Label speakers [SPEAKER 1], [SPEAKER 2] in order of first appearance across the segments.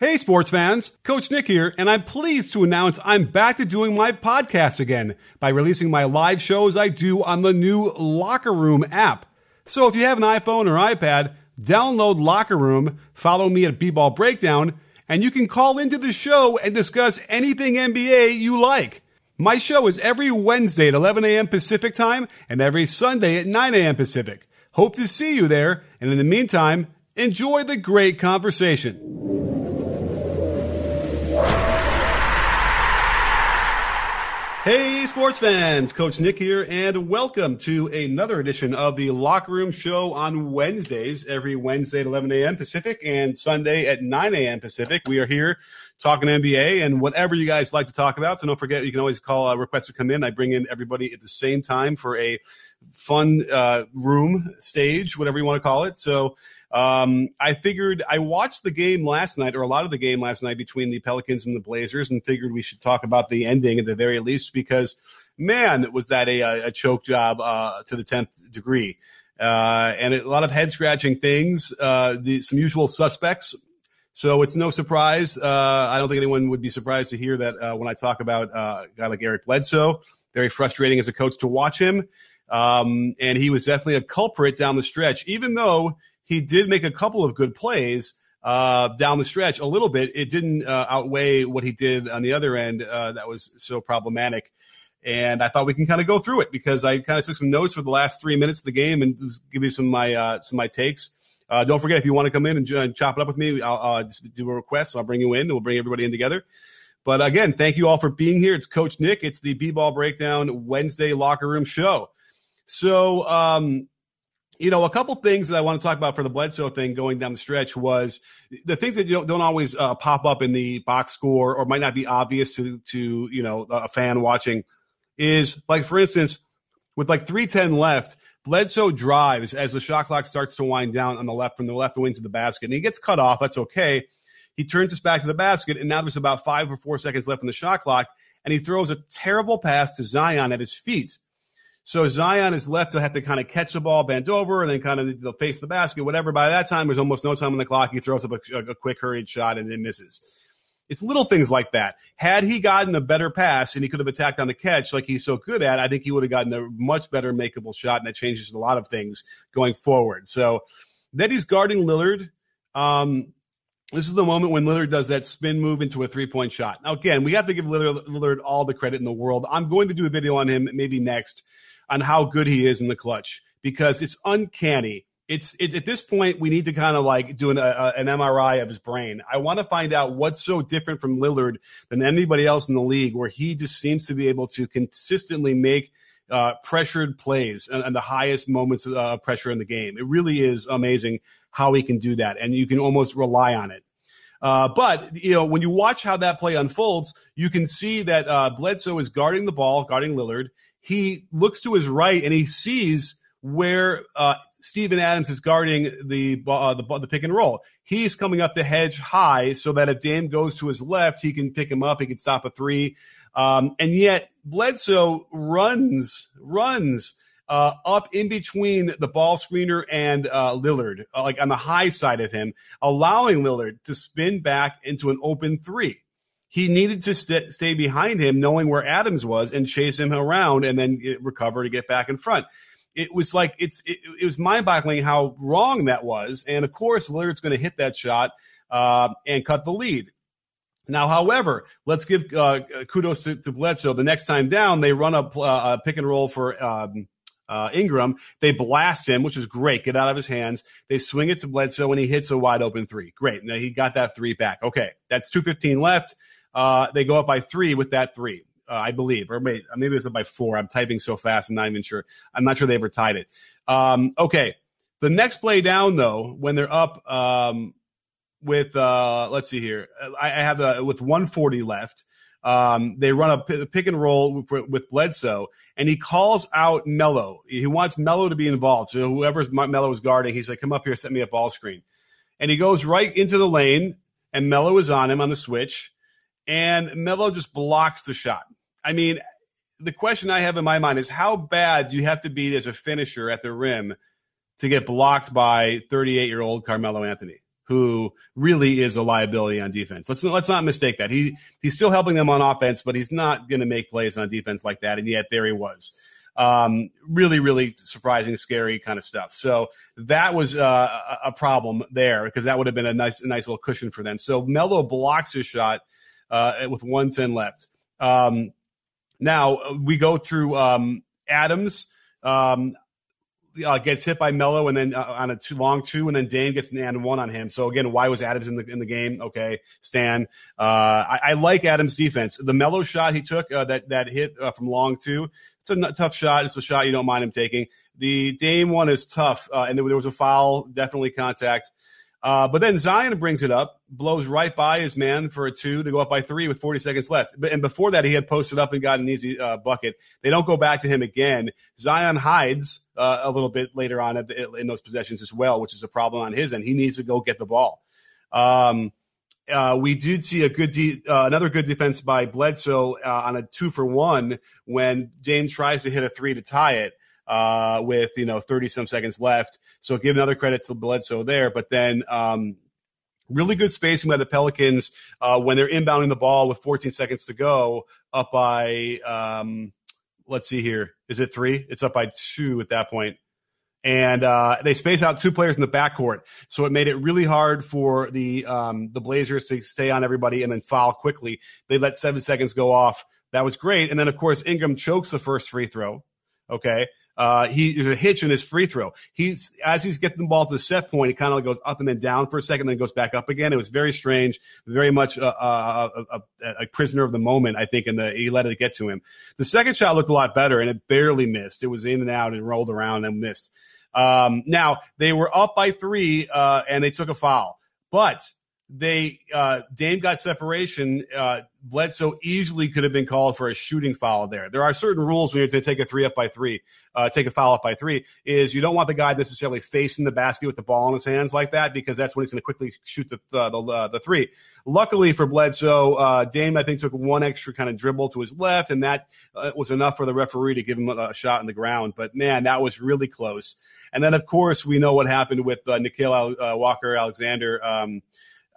[SPEAKER 1] Hey, sports fans. Coach Nick here, and I'm pleased to announce I'm back to doing my podcast again by releasing my live shows I do on the new Locker Room app. So if you have an iPhone or iPad, download Locker Room, follow me at B-Ball Breakdown, and you can call into the show and discuss anything NBA you like. My show is every Wednesday at 11 a.m. Pacific time and every Sunday at 9 a.m. Pacific. Hope to see you there, and in the meantime, enjoy the great conversation. Hey, sports fans! Coach Nick here, and welcome to another edition of the Locker Room Show on Wednesdays, every Wednesday at 11 a.m. Pacific and Sunday at 9 a.m. Pacific. We are here talking NBA and whatever you guys like to talk about. So don't forget, you can always call a request to come in. I bring in everybody at the same time for a fun uh, room stage, whatever you want to call it. So um, I figured I watched the game last night, or a lot of the game last night between the Pelicans and the Blazers, and figured we should talk about the ending at the very least because, man, was that a, a choke job uh, to the tenth degree, uh, and a lot of head scratching things. Uh, the, some usual suspects. So it's no surprise. Uh, I don't think anyone would be surprised to hear that uh, when I talk about uh, a guy like Eric Bledsoe. Very frustrating as a coach to watch him. Um, and he was definitely a culprit down the stretch, even though he did make a couple of good plays uh, down the stretch a little bit. It didn't uh, outweigh what he did on the other end uh, that was so problematic. And I thought we can kind of go through it because I kind of took some notes for the last three minutes of the game and give you some of my uh, some of my takes. Uh, don't forget if you want to come in and, chop it up with me, I'll uh, do a request. So I'll bring you in and we'll bring everybody in together. But again, thank you all for being here. It's Coach Nick. It's the B-Ball Breakdown Wednesday Locker Room Show. So um, you know, a couple things that I want to talk about for the Bledsoe thing going down the stretch was the things that don't, don't always uh, pop up in the box score or might not be obvious to to you know a fan watching is like for instance with like 310 left Bledsoe drives as the shot clock starts to wind down on the left from the left wing to the basket and he gets cut off that's okay. He turns us back to the basket and now there's about 5 or 4 seconds left in the shot clock and he throws a terrible pass to Zion at his feet so Zion is left to have to kind of catch the ball, bend over, and then kind of face the basket, whatever. By that time, there's almost no time on the clock. He throws up a, a quick, hurried shot and it misses. It's little things like that. Had he gotten a better pass and he could have attacked on the catch like he's so good at, I think he would have gotten a much better makeable shot, and that changes a lot of things going forward. So that he's guarding Lillard. Um, this is the moment when Lillard does that spin move into a three point shot. Now, again, we have to give Lillard, Lillard all the credit in the world. I'm going to do a video on him maybe next on how good he is in the clutch because it's uncanny. It's it, at this point we need to kind of like do an, a, an MRI of his brain. I want to find out what's so different from Lillard than anybody else in the league, where he just seems to be able to consistently make uh, pressured plays and, and, the highest moments of uh, pressure in the game. It really is amazing how he can do that, and you can almost rely on it. Uh, but you know, when you watch how that play unfolds, you can see that uh, Bledsoe is guarding the ball, guarding Lillard he looks to his right and he sees where uh, Steven Adams is guarding the, uh, the the pick and roll. He's coming up the hedge high so that if Dame goes to his left, he can pick him up. He can stop a three. Um, and yet Bledsoe runs runs uh, up in between the ball screener and uh, Lillard, uh, like on the high side of him, allowing Lillard to spin back into an open three he needed to st- stay behind him, knowing where Adams was, and chase him around, and then recover to get back in front. It was like it's it, it was mind boggling how wrong that was, and of course Lillard's going to hit that shot uh, and cut the lead. Now, however, let's give uh, kudos to, to, Bledsoe. The next time down, they run up uh, a pick and roll for um, uh, Ingram. They blast him, which is great. Get out of his hands. They swing it to Bledsoe, and he hits a wide open three. Great. Now he got that three back. Okay, that's two fifteen left. Uh, they go up by three with that three, uh, I believe, or maybe, maybe it was by four. I'm typing so fast, I'm not even sure. I'm not sure they ever tied it. Um, okay, the next play down though, when they're up, um, with uh, let's see here. I, I have the with 140 left. Um, they run a pick and roll with, with Bledsoe, and he calls out Melo. He wants Melo to be involved. So whoever's Melo is guarding, he's like, "Come up here, set me a ball screen." And he goes right into the lane, and Melo is on him on the switch, and Melo just blocks the shot. I mean, the question I have in my mind is how bad do you have to be as a finisher at the rim to get blocked by 38 year old Carmelo Anthony? who really is a liability on defense. Let's let's not mistake that. He he's still helping them on offense, but he's not going to make plays on defense like that. And yet there he was. Um, really, really surprising, scary kind of stuff. So that was uh, a problem there because that would have been a nice, nice little cushion for them. So Melo blocks his shot uh, with 110 left. Um, now we go through um, Adams. Um, uh, gets hit by Melo and then uh, on a two, long two, and then Dame gets an and one on him. So again, why was Adams in the in the game? Okay, Stan. Uh, I, I, like Adams' defense. The Melo shot he took uh, that that hit uh, from long two. It's a tough shot. It's a shot you don't mind him taking. The Dame one is tough, uh, and there was a foul, definitely contact. Uh, but then Zion brings it up, blows right by his man for a two to go up by three with 40 seconds left. And before that, he had posted up and got an easy uh, bucket. They don't go back to him again. Zion hides uh, a little bit later on the, in those possessions as well, which is a problem on his end. He needs to go get the ball. Um, uh, we did see a good de- uh, another good defense by Bledsoe uh, on a two for one when James tries to hit a three to tie it uh, with you know 30 some seconds left. So give another credit to Bledsoe there. But then um, really good spacing by the Pelicans uh, when they're inbounding the ball with 14 seconds to go, up by um, let's see here, is it three? It's up by two at that point. And uh, they space out two players in the backcourt, so it made it really hard for the um, the Blazers to stay on everybody and then foul quickly. They let seven seconds go off. That was great. And then, of course, Ingram chokes the first free throw. Okay. Uh, he there's a hitch in his free throw. He's as he's getting the ball to the set point, he kind of goes up and then down for a second, then goes back up again. It was very strange, very much a, a, a, a prisoner of the moment, I think, and he let it get to him. The second shot looked a lot better, and it barely missed. It was in and out and rolled around and missed. Um, now they were up by three, uh, and they took a foul, but they uh, Dame got separation. Uh, Bledsoe easily could have been called for a shooting foul there. There are certain rules when you're to take a three up by three, uh, take a foul up by three. Is you don't want the guy necessarily facing the basket with the ball in his hands like that because that's when he's going to quickly shoot the the, the, uh, three. Luckily for Bledsoe, uh, Dame I think took one extra kind of dribble to his left, and that uh, was enough for the referee to give him a, shot in the ground. But man, that was really close. And then of course we know what happened with uh, Nickeil uh, Walker Alexander. Um,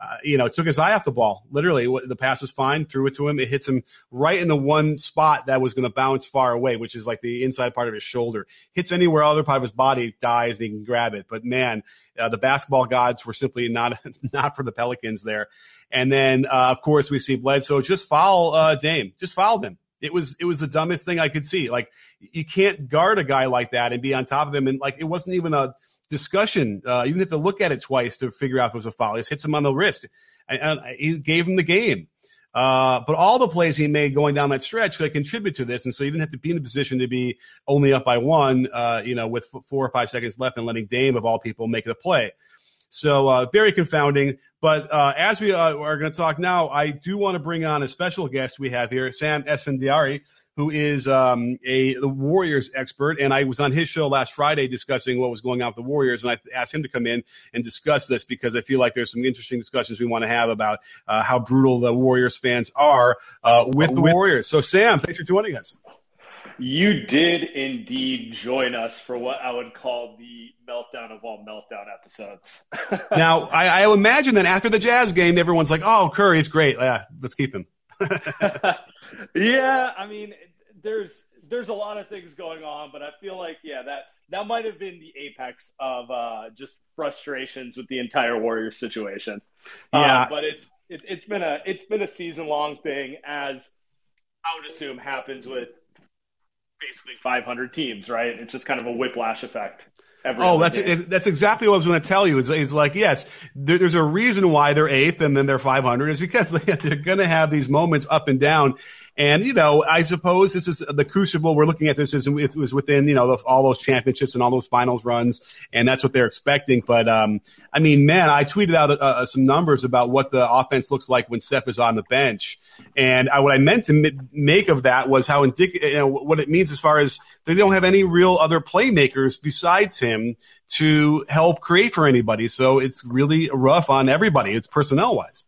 [SPEAKER 1] uh, you know, took his eye off the ball. Literally, the pass was fine, threw it to him. It hits him right in the one spot that was going to bounce far away, which is like the inside part of his shoulder. Hits anywhere other part of his body, dies, and he can grab it. But man, uh, the basketball gods were simply not not for the Pelicans there. And then, uh, of course, we see Bledsoe just foul uh, Dame, just fouled him. It was it was the dumbest thing I could see. Like you can't guard a guy like that and be on top of him, and like it wasn't even a discussion. Uh, even if they look at it twice to figure out if it was a foul, he just hits him on the wrist. And, and he gave him the game. Uh, but all the plays he made going down that stretch could contribute to this, and so you didn't have to be in a position to be only up by one, uh, you know, with four or five seconds left, and letting Dame of all people make the play. So uh, very confounding. But uh, as we uh, are going to talk now, I do want to bring on a special guest we have here, Sam Esfandiari who is um, a the Warriors expert, and I was on his show last Friday discussing what was going on with the Warriors, and I asked him to come in and discuss this because I feel like there's some interesting discussions we want to have about uh, how brutal the Warriors fans are uh, with the Warriors. So, Sam, thanks for joining us.
[SPEAKER 2] You did indeed join us for what I would call the meltdown of all meltdown episodes.
[SPEAKER 1] now, I, I imagine that after the Jazz game, everyone's like, "Oh, Curry's great. Yeah, let's keep him."
[SPEAKER 2] yeah, I mean, there's there's a lot of things going on, but I feel like yeah, that that might have been the apex of uh, just frustrations with the entire Warriors situation. Uh, yeah, uh, but it's it, it's been a it's been a season long thing, as I would assume happens with basically 500 teams, right? It's just kind of a whiplash effect.
[SPEAKER 1] Every oh, that's that's exactly what I was going to tell you. Is is like yes, there, there's a reason why they're eighth and then they're 500 is because they, they're going to have these moments up and down. And, you know, I suppose this is the crucible we're looking at this is it was within, you know, the, all those championships and all those finals runs. And that's what they're expecting. But, um, I mean, man, I tweeted out uh, uh some numbers about what the offense looks like when Steph is on the bench. And I, what I meant to make of that was how indicative, you know, what it means as far as they don't have any real other playmakers besides him to help create for anybody. So it's really rough on everybody. It's personnel wise.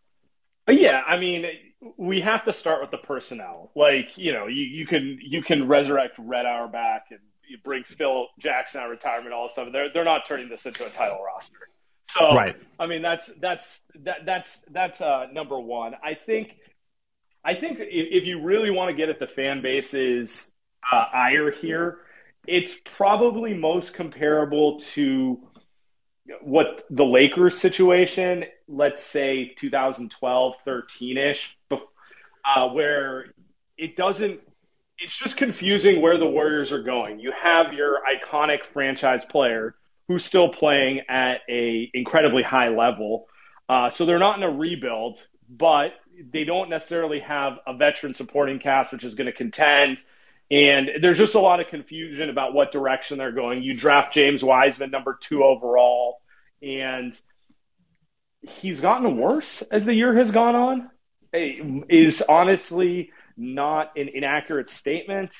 [SPEAKER 2] Yeah, I mean, we have to start with the personnel. Like, you know, you, you can you can resurrect Red Auerbach and you bring Phil Jackson out of retirement all of a sudden. They're they're not turning this into a title roster. So right. I mean that's that's that that's that's uh, number one. I think I think if, if you really want to get at the fan base's uh, ire here, it's probably most comparable to what the Lakers situation, let's say 2012, 13 ish, uh, where it doesn't, it's just confusing where the Warriors are going. You have your iconic franchise player who's still playing at a incredibly high level. Uh, so they're not in a rebuild, but they don't necessarily have a veteran supporting cast, which is going to contend. And there's just a lot of confusion about what direction they're going. You draft James Wiseman, number two overall, and he's gotten worse as the year has gone on. Is honestly not an inaccurate statement.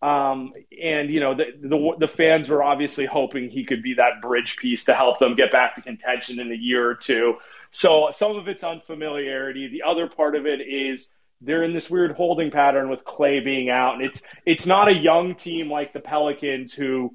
[SPEAKER 2] Um, and you know the, the, the fans were obviously hoping he could be that bridge piece to help them get back to contention in a year or two. So some of it's unfamiliarity. The other part of it is they're in this weird holding pattern with Klay being out, and it's it's not a young team like the Pelicans who,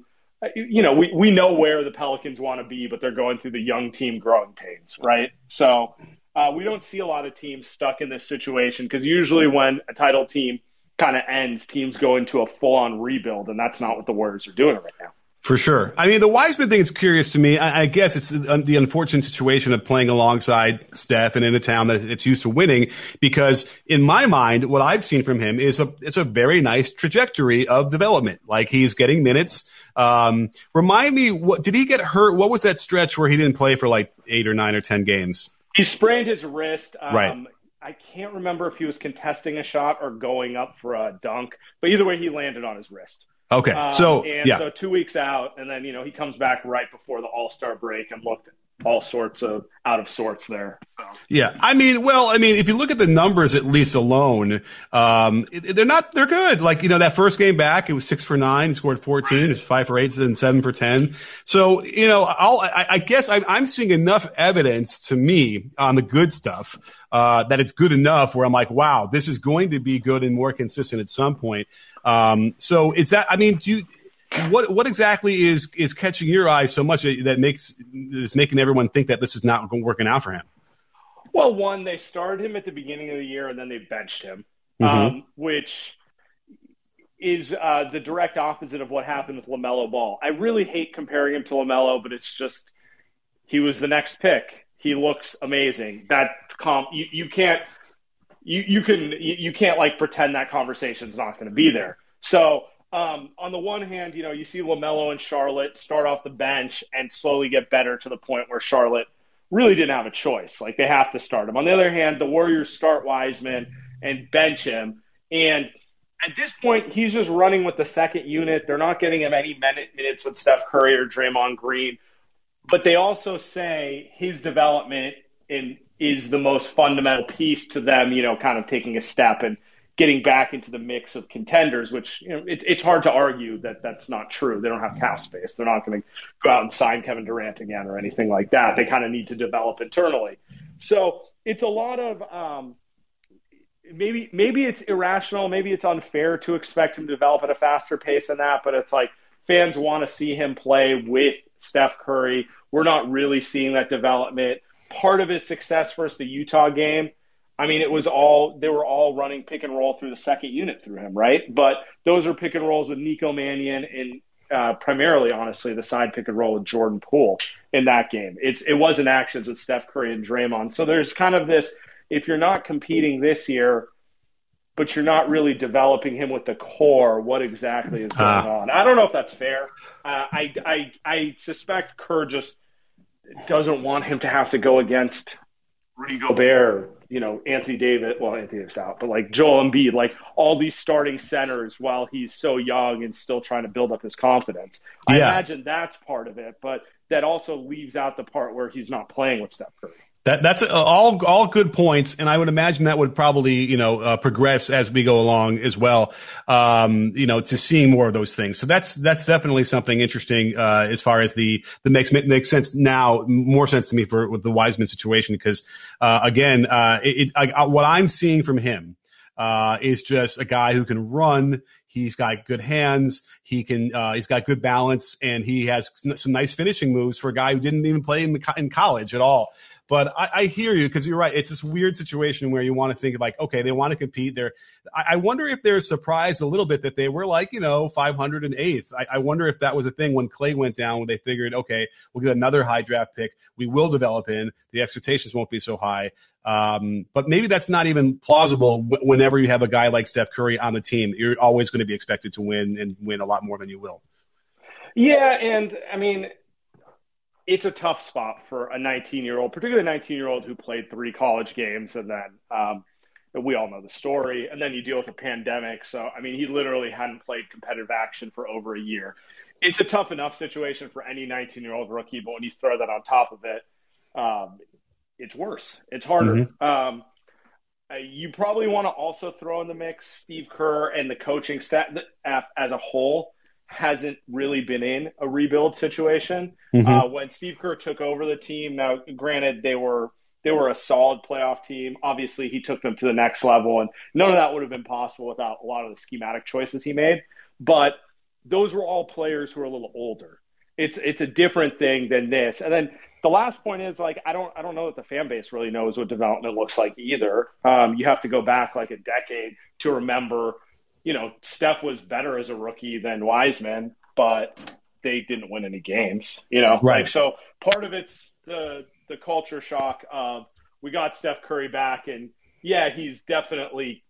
[SPEAKER 2] you know, we we know where the Pelicans want to be, but they're going through the young team growing pains, right? So uh, we don't see a lot of teams stuck in this situation because usually when a title team kind of ends, teams go into a full on rebuild, and that's not what the Warriors are doing right now.
[SPEAKER 1] For sure. I mean, the Wiseman thing is curious to me. I, I guess it's the, the, unfortunate situation of playing alongside Steph and in a town that it's used to winning. Because in my mind, what I've seen from him is a is a very nice trajectory of development. Like he's getting minutes. Um, remind me, what did he get hurt? What was that stretch where he didn't play for like eight or nine or ten games?
[SPEAKER 2] He sprained his wrist. Um,
[SPEAKER 1] right.
[SPEAKER 2] I can't remember if he was contesting a shot or going up for a dunk, but either way, he landed on his wrist.
[SPEAKER 1] Okay, um, so yeah,
[SPEAKER 2] so two weeks out, and then you know he comes back right before the All Star break and looked all sorts of out of sorts there. So.
[SPEAKER 1] Yeah, I mean, well, I mean, if you look at the numbers at least alone, um, they're not they're good. Like you know that first game back, it was six for nine, he scored fourteen, it was five for eight, and seven for ten. So you know, I'll, I, I guess I'm, I'm seeing enough evidence to me on the good stuff uh, that it's good enough where I'm like, wow, this is going to be good and more consistent at some point. Um, so is that? I mean, do you? What what exactly is is catching your eye so much that makes is making everyone think that this is not working out for him?
[SPEAKER 2] Well, one, they started him at the beginning of the year and then they benched him, mm-hmm. um, which is uh, the direct opposite of what happened with LaMelo Ball. I really hate comparing him to LaMelo, but it's just he was the next pick. He looks amazing. That comp you, you can't you, you can you, can't like pretend that conversation's not going to be there. So um, on the one hand, you know, you see LaMelo and Charlotte start off the bench and slowly get better to the point where Charlotte really didn't have a choice. Like they have to start him. On the other hand, the Warriors start Wiseman and bench him. And at this point, he's just running with the second unit. They're not getting him any minute, minutes with Steph Curry or Draymond Green. But they also say his development in is the most fundamental piece to them, you know, kind of taking a step and getting back into the mix of contenders, which, you know, it, it's hard to argue that that's not true. They don't have cap space. They're not going to go out and sign Kevin Durant again or anything like that. They kind of need to develop internally. So it's a lot of, um, maybe, maybe it's irrational. Maybe it's unfair to expect him to develop at a faster pace than that, but it's like fans want to see him play with Steph Curry. We're not really seeing that development part of his success versus the Utah game, I mean, it was all they were all running pick and roll through the second unit through him, right? But those are pick and rolls with Nico Mannion and uh, primarily, honestly, the side pick and roll with Jordan Poole in that game. It's it wasn't actions with Steph Curry and Draymond. So there's kind of this: if you're not competing this year, but you're not really developing him with the core, what exactly is going uh. on? I don't know if that's fair. Uh, I I I suspect Kerr just doesn't want him to have to go against Rudy Gobert, you know, Anthony Davis, well, Anthony Davis out, but like Joel Embiid, like all these starting centers while he's so young and still trying to build up his confidence. I imagine that's part of it, but that also leaves out the part where he's not playing with Steph Curry.
[SPEAKER 1] That that's all all good points, and I would imagine that would probably you know uh, progress as we go along as well. Um, you know, to seeing more of those things. So that's that's definitely something interesting uh, as far as the the makes makes sense now more sense to me for with the Wiseman situation because uh, again, uh, it, it, I, what I'm seeing from him uh, is just a guy who can run. He's got good hands. He can. Uh, he's got good balance, and he has some nice finishing moves for a guy who didn't even play in, the, in college at all. But I, I hear you because you're right. It's this weird situation where you want to think like, okay, they want to compete. They're, I, I wonder if they're surprised a little bit that they were like, you know, 508th. I, I wonder if that was a thing when Klay went down, when they figured, okay, we'll get another high draft pick. We will develop in. The expectations won't be so high. Um, but maybe that's not even plausible whenever you have a guy like Steph Curry on the team. You're always going to be expected to win and win a lot more than you will.
[SPEAKER 2] Yeah, and I mean, it's a tough spot for a 19 year old, particularly a 19 year old who played three college games and then um, we all know the story. And then you deal with a pandemic. So, I mean, he literally hadn't played competitive action for over a year. It's a tough enough situation for any 19 year old rookie, but when you throw that on top of it, um, it's worse. It's harder. Mm-hmm. Um, uh, you probably want to also throw in the mix Steve Kerr and the coaching staff as a whole hasn't really been in a rebuild situation. Mm-hmm. Uh, when Steve Kerr took over the team, now granted they were they were a solid playoff team. Obviously, he took them to the next level, and none of that would have been possible without a lot of the schematic choices he made. But those were all players who are a little older. It's it's a different thing than this. And then the last point is like I don't I don't know that the fan base really knows what development looks like either. Um, you have to go back like a decade to remember you know, Steph was better as a rookie than Wiseman, but they didn't win any games, you know?
[SPEAKER 1] Right.
[SPEAKER 2] Like, so part of it's the, the culture shock of we got Steph Curry back and yeah, he's definitely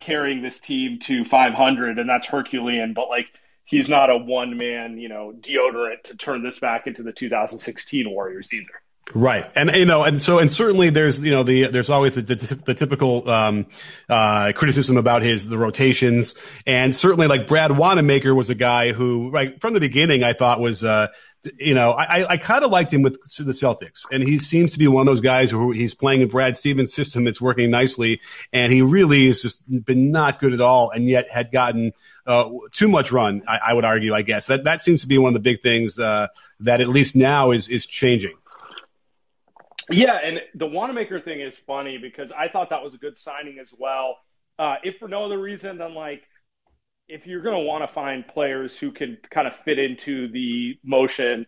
[SPEAKER 2] carrying this team to 500 and that's Herculean, but like, he's not a one man, you know, deodorant to turn this back into the 2016 Warriors either.
[SPEAKER 1] Right, and you know, and so, and certainly, there's you know the there's always the, the, the typical um, uh, criticism about his the rotations, and certainly like Brad Wanamaker was a guy who, right from the beginning, I thought was. Uh, you know, I, I kind of liked him with the Celtics, and he seems to be one of those guys who he's playing in Brad Stevens' system. that's working nicely, and he really has just been not good at all, and yet had gotten uh, too much run. I, I, would argue, I guess that that seems to be one of the big things uh, that at least now is is changing.
[SPEAKER 2] Yeah, and the Wanamaker thing is funny because I thought that was a good signing as well. Uh, if for no other reason than like if you're going to want to find players who can kind of fit into the motion,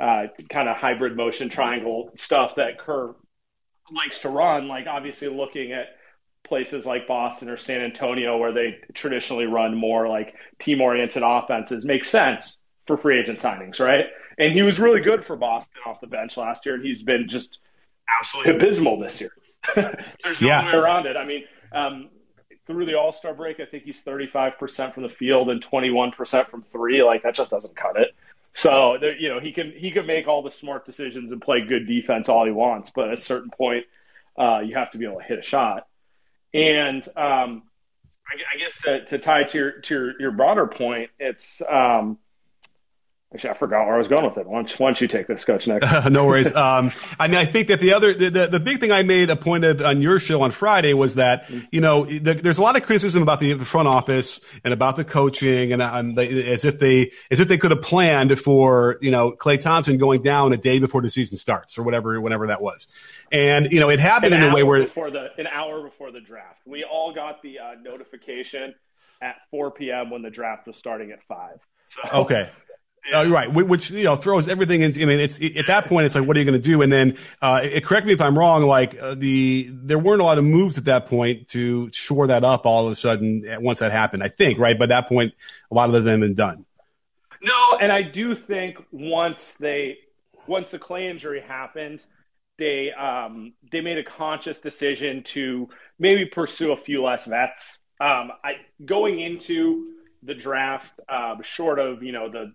[SPEAKER 2] uh, kind of hybrid motion triangle stuff that Kerr likes to run, like obviously looking at places like Boston or San Antonio where they traditionally run more like team oriented offenses makes sense for free agent signings, right? And he was really good for Boston off the bench last year, and he's been just absolutely abysmal this year. There's no yeah. way around it. I mean, um, through the All Star break, I think he's 35% from the field and 21% from three. Like that just doesn't cut it. So you know he can he can make all the smart decisions and play good defense all he wants, but at a certain point, uh, you have to be able to hit a shot. And um, I, I, guess to, to tie to your to your, your broader point, it's um, Actually, I forgot where I was going with it. Why don't, why don't you take this, Coach Nick?
[SPEAKER 1] no worries. Um, I mean, I think that the other, the, the, the, big thing I made a point of on your show on Friday was that, you know, the, there's a lot of criticism about the, the front office and about the coaching and, and they, as if they, as if they could have planned for, you know, Klay Thompson going down a day before the season starts or whatever, whenever that was. And, you know, it happened
[SPEAKER 2] an
[SPEAKER 1] in a way where.
[SPEAKER 2] Before the, an hour before the draft. We all got the uh, notification at 4 p.m. when the draft was starting at 5.
[SPEAKER 1] So. Okay. Uh, right, which you know throws everything into. I mean, it's it, at that point, it's like, what are you going to do? And then, uh, it, correct me if I'm wrong. Like uh, the there weren't a lot of moves at that point to shore that up. All of a sudden, once that happened, I think right by that point, a lot of them had been done.
[SPEAKER 2] No, and I do think once they once the Klay injury happened, they um, they made a conscious decision to maybe pursue a few less vets. Um, I going into the draft, uh, short of you know the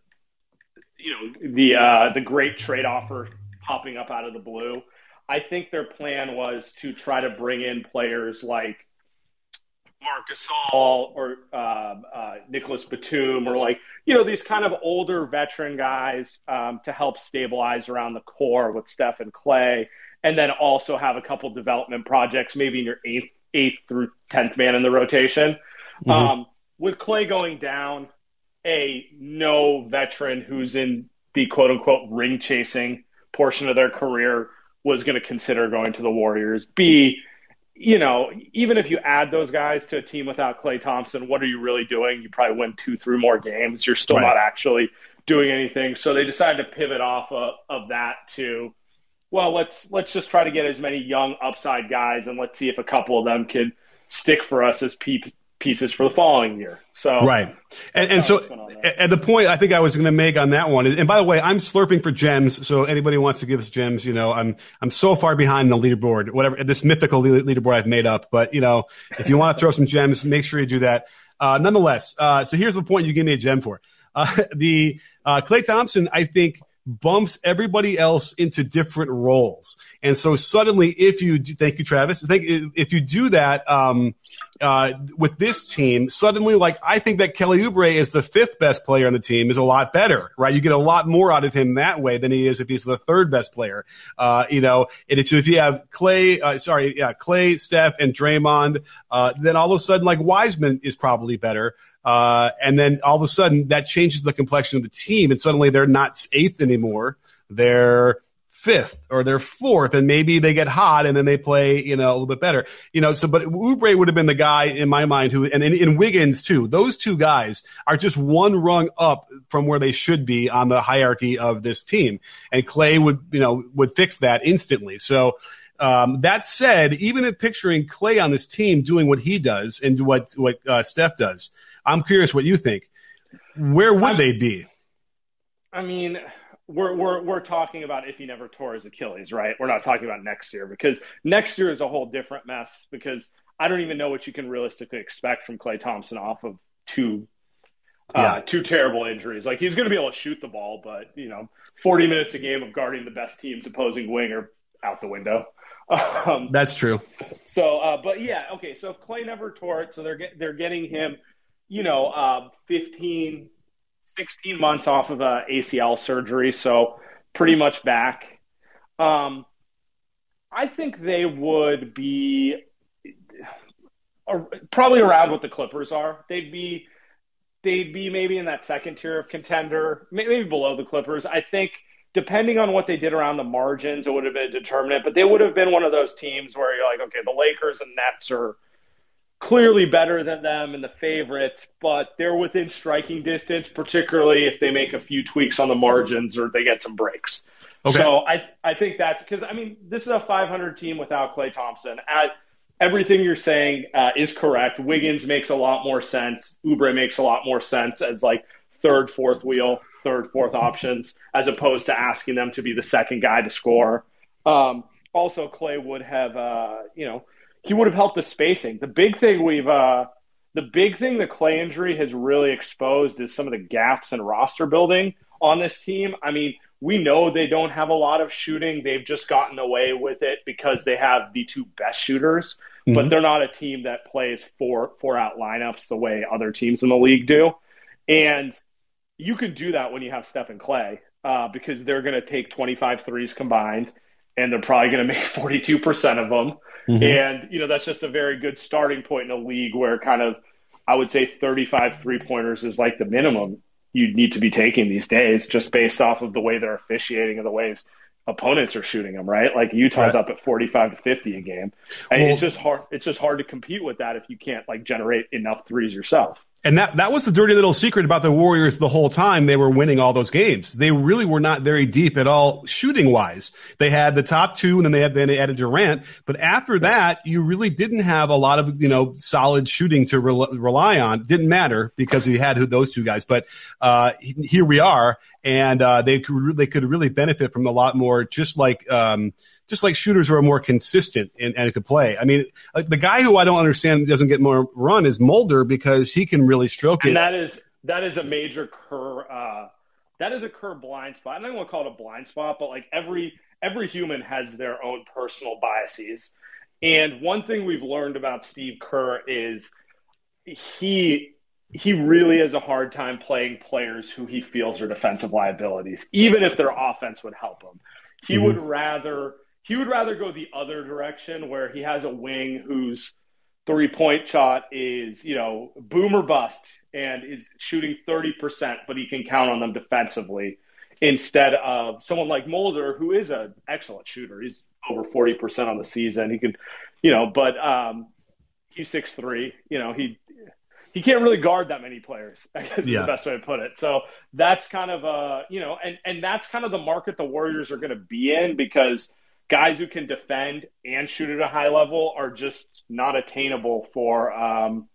[SPEAKER 2] you know the uh, the great trade offer popping up out of the blue. I think their plan was to try to bring in players like Marc Gasol or uh, uh, Nicolas Batum or like you know these kind of older veteran guys um, to help stabilize around the core with Steph and Klay, and then also have a couple development projects, maybe in your eighth eighth through tenth man in the rotation. Mm-hmm. Um, with Klay going down, a no veteran who's in the quote unquote ring chasing portion of their career was going to consider going to the Warriors. B you know, even if you add those guys to a team without Klay Thompson, what are you really doing? You probably win two, three more games. You're still right. not actually doing anything. So they decided to pivot off of, of that to, well, let's let's just try to get as many young upside guys, and let's see if a couple of them can stick for us as pe- pieces for the following year. So
[SPEAKER 1] right, and, and so at the point I think I was going to make on that one, and by the way, I'm slurping for gems. So anybody wants to give us gems, you know, I'm I'm so far behind the leaderboard, whatever this mythical leaderboard I've made up. But you know, if you want to throw some gems, make sure you do that. Uh, nonetheless, uh, so here's the point you give me a gem for. Uh, the uh, Klay Thompson, I think bumps everybody else into different roles. And so suddenly, if you do, thank you, Travis, think if you do that um, uh, with this team, suddenly, like I think that Kelly Oubre is the fifth best player on the team is a lot better, right? You get a lot more out of him that way than he is if he's the third best player. Uh, you know, and it's, if you have Clay, uh, sorry, yeah, Klay, Steph, and Draymond, uh, then all of a sudden, like Wiseman is probably better. Uh, and then all of a sudden that changes the complexion of the team. And suddenly they're not eighth anymore. They're fifth or they're fourth and maybe they get hot and then they play, you know, a little bit better, you know, so, but Oubre would have been the guy in my mind who, and in, in Wiggins too, those two guys are just one rung up from where they should be on the hierarchy of this team. And Klay would, you know, would fix that instantly. So, um, that said, even if picturing Klay on this team doing what he does and what, what, uh, Steph does, I'm curious what you think. Where would I'm, they be?
[SPEAKER 2] I mean, we're, we're, we're talking about if he never tore his Achilles, right? We're not talking about next year because next year is a whole different mess because I don't even know what you can realistically expect from Klay Thompson off of two uh, yeah. two terrible injuries. Like he's going to be able to shoot the ball, but you know, 40 minutes a game of guarding the best team's opposing wing are out the window.
[SPEAKER 1] Um, That's true.
[SPEAKER 2] So, uh, but yeah, okay. So if Klay never tore it, so they're get, they're getting him you know, uh, 15, 16 months off of a ACL surgery, so pretty much back. Um, I think they would be uh, probably around what the Clippers are. They'd be they'd be maybe in that second tier of contender, maybe below the Clippers. I think depending on what they did around the margins, it would have been a determinant. But they would have been one of those teams where you're like, okay, the Lakers and Nets are clearly better than them and the favorites, but they're within striking distance, particularly if they make a few tweaks on the margins or they get some breaks. Okay. So I I think that's because I mean this is a 500 team without Klay Thompson. At, everything you're saying uh, is correct. Wiggins makes a lot more sense. Oubre makes a lot more sense as like third, fourth wheel, third, fourth options, as opposed to asking them to be the second guy to score. Um, also, Klay would have, uh, you know, he would have helped the spacing. The big thing we've uh, the big thing the Klay injury has really exposed is some of the gaps in roster building on this team. I mean, we know they don't have a lot of shooting. They've just gotten away with it because they have the two best shooters, mm-hmm. but they're not a team that plays four four out lineups the way other teams in the league do. And you can do that when you have Stephen Klay uh, because they're going to take 25 threes combined and they're probably going to make 42% of them. Mm-hmm. And, you know, that's just a very good starting point in a league where kind of, I would say 35 three pointers is like the minimum you need to be taking these days just based off of the way they're officiating and the ways opponents are shooting them, right? Like Utah's right. up at 45 to 50 a game. And well, it's just hard, it's just hard to compete with that if you can't like generate enough threes yourself.
[SPEAKER 1] And that, that was the dirty little secret about the Warriors the whole time they were winning all those games. They really were not very deep at all shooting wise. They had the top two and then they had, then they added Durant. But after that, you really didn't have a lot of, you know, solid shooting to re- rely on. Didn't matter because he had those two guys. But, uh, here we are and, uh, they could, they could really benefit from a lot more, just like, um, just like shooters who are more consistent and, and could play. I mean, the guy who I don't understand doesn't get more run is Mulder because he can really stroke
[SPEAKER 2] and
[SPEAKER 1] it.
[SPEAKER 2] that is that is a major Kerr. Uh, that is a Kerr blind spot. I don't want to call it a blind spot, but like every every human has their own personal biases. And one thing we've learned about Steve Kerr is he he really has a hard time playing players who he feels are defensive liabilities, even if their offense would help him. He mm-hmm. would rather he would rather go the other direction where he has a wing whose three point shot is, you know, boom or bust and is shooting 30%, but he can count on them defensively instead of someone like Mulder, who is an excellent shooter. He's over 40% on the season. He can, you know, but um, he's six three. You know, he he can't really guard that many players. I guess yeah. is the best way to put it. So that's kind of a you know, and and that's kind of the market the Warriors are going to be in because guys who can defend and shoot at a high level are just not attainable for um,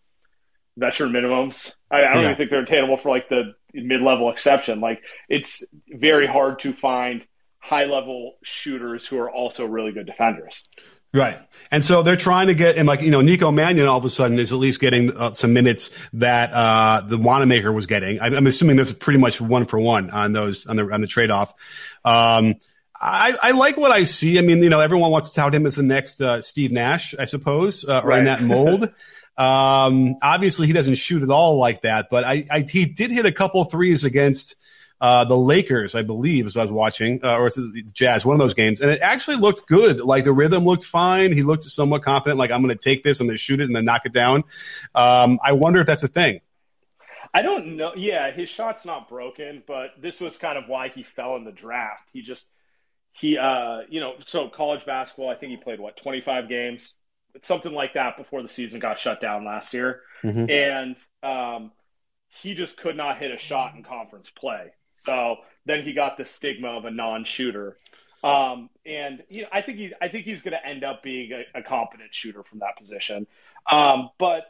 [SPEAKER 2] veteran minimums. I, I don't yeah. even think they're attainable for like the mid level exception. Like it's very hard to find high level shooters who are also really good defenders.
[SPEAKER 1] Right. And so they're trying to get, and like, you know, Nico Mannion all of a sudden is at least getting uh, some minutes that, uh, the Wanamaker was getting. I'm, I'm, assuming that's pretty much one for one on those, on the, on the trade off. Um, I, I like what I see. I mean, you know, everyone wants to tout him as the next, uh, Steve Nash, I suppose, uh, right. or in that mold. um, obviously he doesn't shoot at all like that, but I, I he did hit a couple threes against, uh, the Lakers, I believe, as I was watching, uh, or the Jazz, one of those games, and it actually looked good. Like the rhythm looked fine. He looked somewhat confident. Like I'm going to take this, I'm going to shoot it, and then knock it down. Um, I wonder if that's a thing.
[SPEAKER 2] I don't know. Yeah, his shot's not broken, but this was kind of why he fell in the draft. He just he uh you know so college basketball. I think he played what 25 games, something like that before the season got shut down last year, mm-hmm. and um he just could not hit a shot in conference play. So then he got the stigma of a non-shooter. Um, and you know, I think he, I think he's going to end up being a, a, competent shooter from that position. Um, but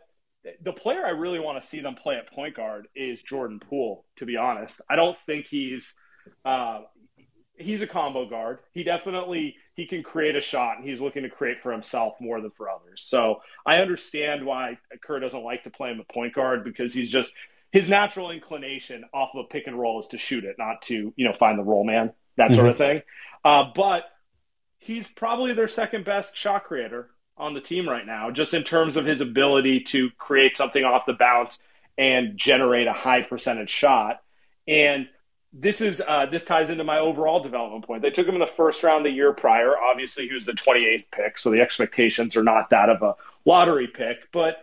[SPEAKER 2] the player I really want to see them play at point guard is Jordan Poole. To be honest, I don't think he's uh, he's a combo guard. He definitely he can create a shot, and he's looking to create for himself more than for others. So I understand why Kerr doesn't like to play him a point guard because he's just his natural inclination off of a pick and roll is to shoot it, not to you know find the roll man, that sort mm-hmm. of thing. Uh, but he's probably their second best shot creator on the team right now, just in terms of his ability to create something off the bounce and generate a high percentage shot. And this is uh, this ties into my overall development point. They took him in the first round the year prior. Obviously, he was the 28th pick, so the expectations are not that of a lottery pick. But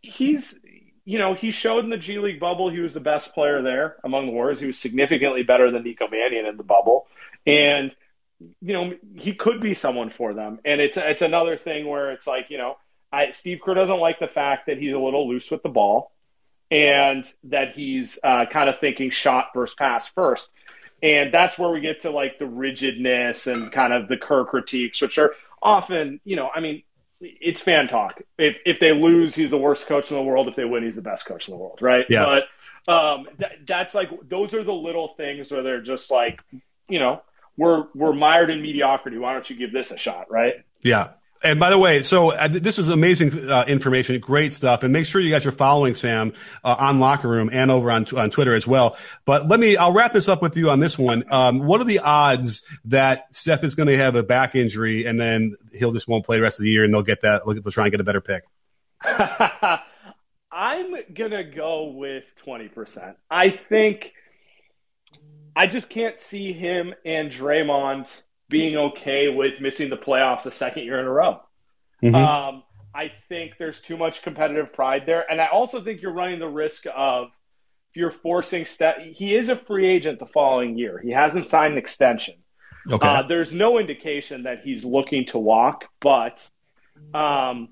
[SPEAKER 2] he's you know, he showed in the G League bubble he was the best player there among the Warriors. He was significantly better than Nico Mannion in the bubble, and you know he could be someone for them. And it's it's another thing where it's like you know, I, Steve Kerr doesn't like the fact that he's a little loose with the ball, and that he's uh, kind of thinking shot versus pass first. And that's where we get to like the rigidness and kind of the Kerr critiques, which are often, you know, I mean, it's fan talk. If if they lose, he's the worst coach in the world. If they win, he's the best coach in the world, right?
[SPEAKER 1] Yeah.
[SPEAKER 2] But um, that, that's like those are the little things where they're just like, you know, we're we're mired in mediocrity. Why don't you give this a shot, right?
[SPEAKER 1] Yeah. And by the way, so uh, this is amazing uh, information, great stuff, and make sure you guys are following Sam uh, on Locker Room and over on on Twitter as well. But let me, I'll wrap this up with you on this one. Um, what are the odds that Steph is going to have a back injury and then he'll just won't play the rest of the year and they'll get that, they'll try and get a better pick?
[SPEAKER 2] I'm gonna go with twenty percent. I think I just can't see him and Draymond being okay with missing the playoffs a second year in a row. Mm-hmm. Um, I think there's too much competitive pride there, and I also think you're running the risk of if you're forcing Steph. He is a free agent the following year. He hasn't signed an extension. Okay. Uh, there's no indication that he's looking to walk, but um,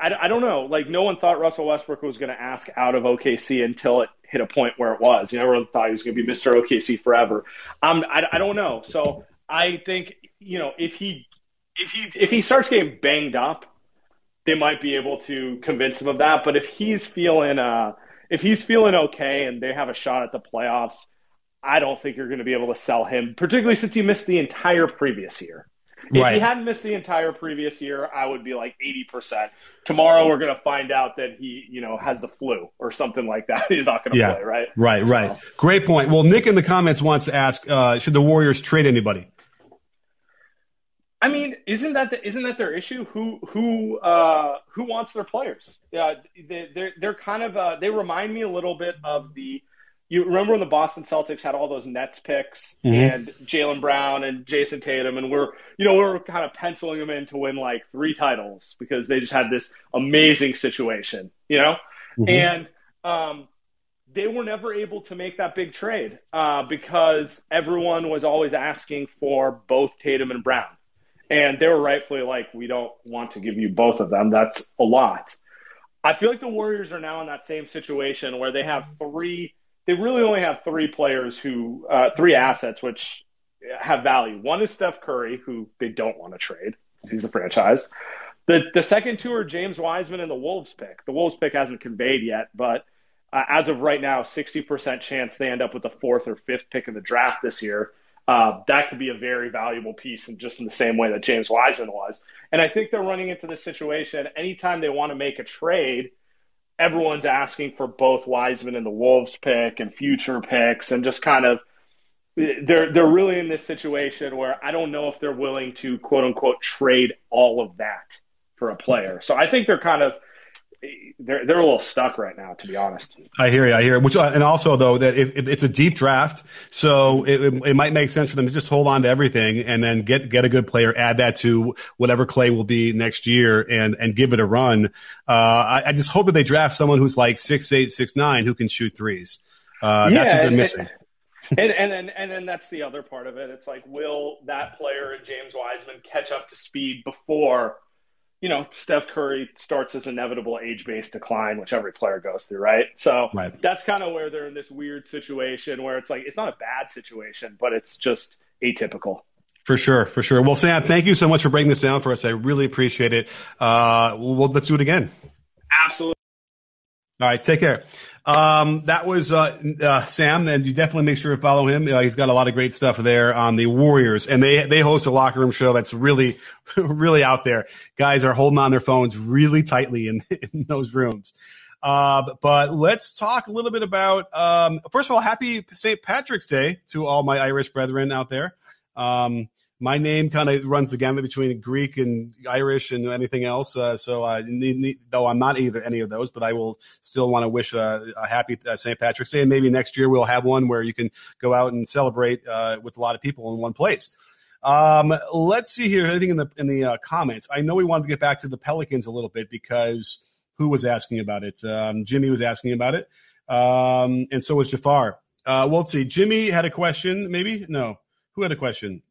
[SPEAKER 2] I, I, don't know. Like no one thought Russell Westbrook was going to ask out of OKC until it hit a point where it was. You know, everyone thought he was going to be Mr. OKC forever. Um, I, I don't know. So I think you know if he if he if he starts getting banged up, they might be able to convince him of that. But if he's feeling uh if he's feeling okay and they have a shot at the playoffs, I don't think you're going to be able to sell him, particularly since he missed the entire previous year. If he hadn't missed the entire previous year, I would be like 80%. Tomorrow we're going to find out that he, you know, has the flu or something like that. He's not going to yeah. play, right?
[SPEAKER 1] Right, right. So. Great point. Well, Nick in the comments wants to ask, uh, should the Warriors trade anybody?
[SPEAKER 2] I mean, isn't that the, isn't that their issue? Who who uh, who wants their players? Yeah, they, they're they're kind of uh, they remind me a little bit of the. You remember when the Boston Celtics had all those Nets picks mm-hmm. and Jaylen Brown and Jayson Tatum, and we're you know we're kind of penciling them in to win like three titles because they just had this amazing situation, you know, mm-hmm. and um, they were never able to make that big trade uh, because everyone was always asking for both Tatum and Brown. And they were rightfully like, we don't want to give you both of them. That's a lot. I feel like the Warriors are now in that same situation where they have three, they really only have three players who, uh, three assets which have value. One is Steph Curry, who they don't want to trade he's a franchise. The, the second two are James Wiseman and the Wolves pick. The Wolves pick hasn't conveyed yet, but uh, as of right now, 60% chance they end up with the fourth or fifth pick in the draft this year uh, that could be a very valuable piece, and just in the same way that James Wiseman was. And I think they're running into this situation. Anytime they want to make a trade, everyone's asking for both Wiseman and the Wolves pick and future picks, and just kind of they're they're really in this situation where I don't know if they're willing to quote unquote trade all of that for a player. So I think they're kind of they're they're a little stuck right now, to be honest.
[SPEAKER 1] I hear you. I hear. It. Which and also though that it, it, it's a deep draft, so it, it, might make sense for them to just hold on to everything and then get get a good player, add that to whatever Klay will be next year, and and give it a run. Uh, I, I, just hope that they draft someone who's like six eight six nine who can shoot threes. Uh, yeah, that's what they're missing.
[SPEAKER 2] and, and then and then that's the other part of it. It's like, will that player and James Wiseman catch up to speed before you know, Steph Curry starts his inevitable age based decline, which every player goes through, right? So right. that's kind of where they're in this weird situation where it's like, it's not a bad situation, but it's just atypical.
[SPEAKER 1] For sure, for sure. Well, Sam, thank you so much for breaking this down for us. I really appreciate it. Uh, well, let's do it again.
[SPEAKER 2] Absolutely.
[SPEAKER 1] All right, take care. Um, that was uh, uh, Sam, and you definitely make sure to follow him. Uh, he's got a lot of great stuff there on the Warriors, and they they host a locker room show that's really, really out there. Guys are holding on their phones really tightly in, in those rooms. Uh, but let's talk a little bit about. Um, first of all, happy St. Patrick's Day to all my Irish brethren out there. Um, my name kind of runs the gamut between Greek and Irish and anything else. Uh, so, uh, though I'm not either any of those, but I will still want to wish a, a happy uh, St. Patrick's Day, and maybe next year we'll have one where you can go out and celebrate uh, with a lot of people in one place. Um, let's see here. Anything in the in the uh, comments? I know we wanted to get back to the Pelicans a little bit because who was asking about it? Um, Jimmy was asking about it, um, and so was Jafar. Uh, well, let's see. Jimmy had a question. Maybe no. Who had a question?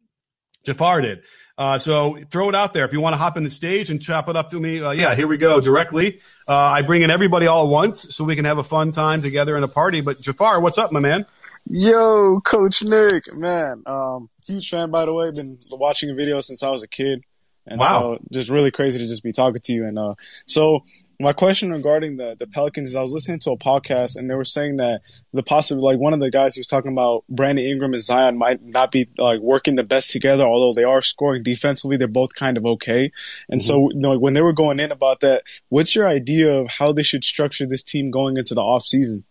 [SPEAKER 1] Jafar did. Uh, so throw it out there. If you want to hop in the stage and chop it up to me, uh, yeah, here we go directly. Uh, I bring in everybody all at once so we can have a fun time together in a party. But Jafar, what's up, my man?
[SPEAKER 3] Yo, Coach Nick, man. Um, huge fan, by the way. Been watching a video since I was a kid. And wow. so just really crazy to just be talking to you. And uh, so my question regarding the, the Pelicans is I was listening to a podcast and they were saying that the possible, like one of the guys who was talking about Brandon Ingram and Zion might not be like working the best together, although they are scoring defensively. They're both kind of okay. And mm-hmm. so, you know, when they were going in about that, what's your idea of how they should structure this team going into the off season?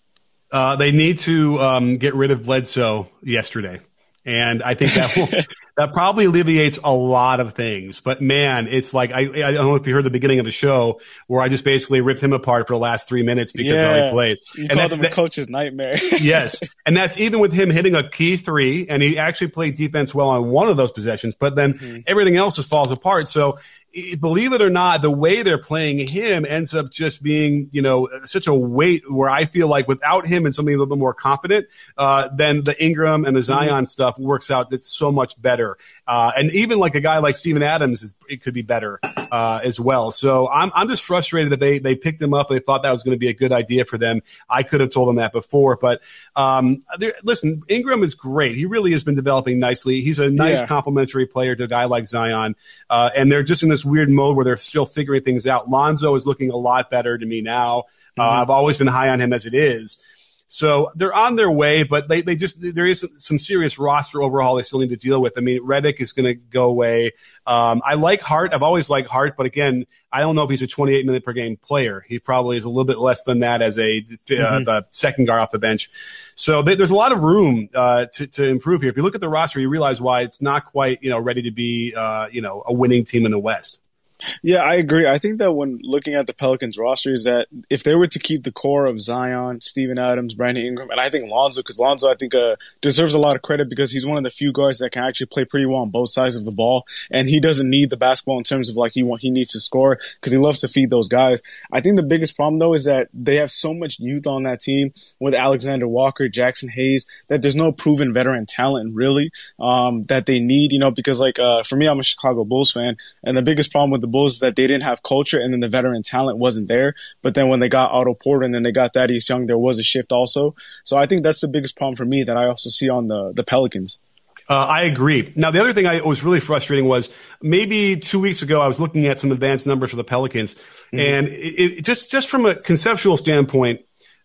[SPEAKER 1] Uh, they need to um, get rid of Bledsoe yesterday. And I think that will, that probably alleviates a lot of things. But man, it's like I, I don't know if you heard the beginning of the show where I just basically ripped him apart for the last three minutes because yeah, how he played.
[SPEAKER 3] You and that's a coach's nightmare.
[SPEAKER 1] yes, and that's even with him hitting a key three, and he actually played defense well on one of those possessions. But then mm-hmm. everything else just falls apart. So believe it or not, the way they're playing him ends up just being, you know, such a weight where I feel like without him and something a little bit more confident, uh, then the Ingram and the mm-hmm. Zion mm-hmm. stuff works out. that's so much better. Uh, and even like a guy like Steven Adams, is, it could be better uh, as well. So I'm, I'm just frustrated that they, they picked him up. They thought that was going to be a good idea for them. I could have told them that before, but um, listen, Ingram is great. He really has been developing nicely. He's a nice yeah. complementary player to a guy like Zion. Uh, and they're just in this weird mode where they're still figuring things out. Lonzo is looking a lot better to me now. Uh, mm-hmm. Uh, I've always been high on him as it is. So they're on their way, but they, they just there is some serious roster overhaul they still need to deal with. I mean, Redick is going to go away. Um, I like Hart. I've always liked Hart, but again, I don't know if he's a 28 minute per game player. He probably is a little bit less than that as a uh, mm-hmm. the second guard off the bench. So they, there's a lot of room uh, to, to improve here. If you look at the roster, you realize why it's not quite you know ready to be uh, you know a winning team in the West.
[SPEAKER 3] Yeah, I agree. I think that when looking at the Pelicans roster is that if they were to keep the core of Zion, Steven Adams, Brandon Ingram, and I think Lonzo, because Lonzo I think uh, deserves a lot of credit because he's one of the few guards that can actually play pretty well on both sides of the ball, and he doesn't need the basketball in terms of like he want, he needs to score because he loves to feed those guys. I think the biggest problem though is that they have so much youth on that team with Alexander Walker, Jaxson Hayes, that there's no proven veteran talent really um, that they need. You know, because like uh, for me, I'm a Chicago Bulls fan, and the biggest problem with the Bulls that they didn't have culture and then the veteran talent wasn't there. But then when they got Otto Porter and then they got Thaddeus Young, there was a shift also. So I think that's the biggest problem for me that I also see on the, the Pelicans.
[SPEAKER 1] Uh, I agree. Now, the other thing I was really frustrating was maybe two weeks ago, I was looking at some advanced numbers for the Pelicans, mm-hmm. and it, it, just just from a conceptual standpoint,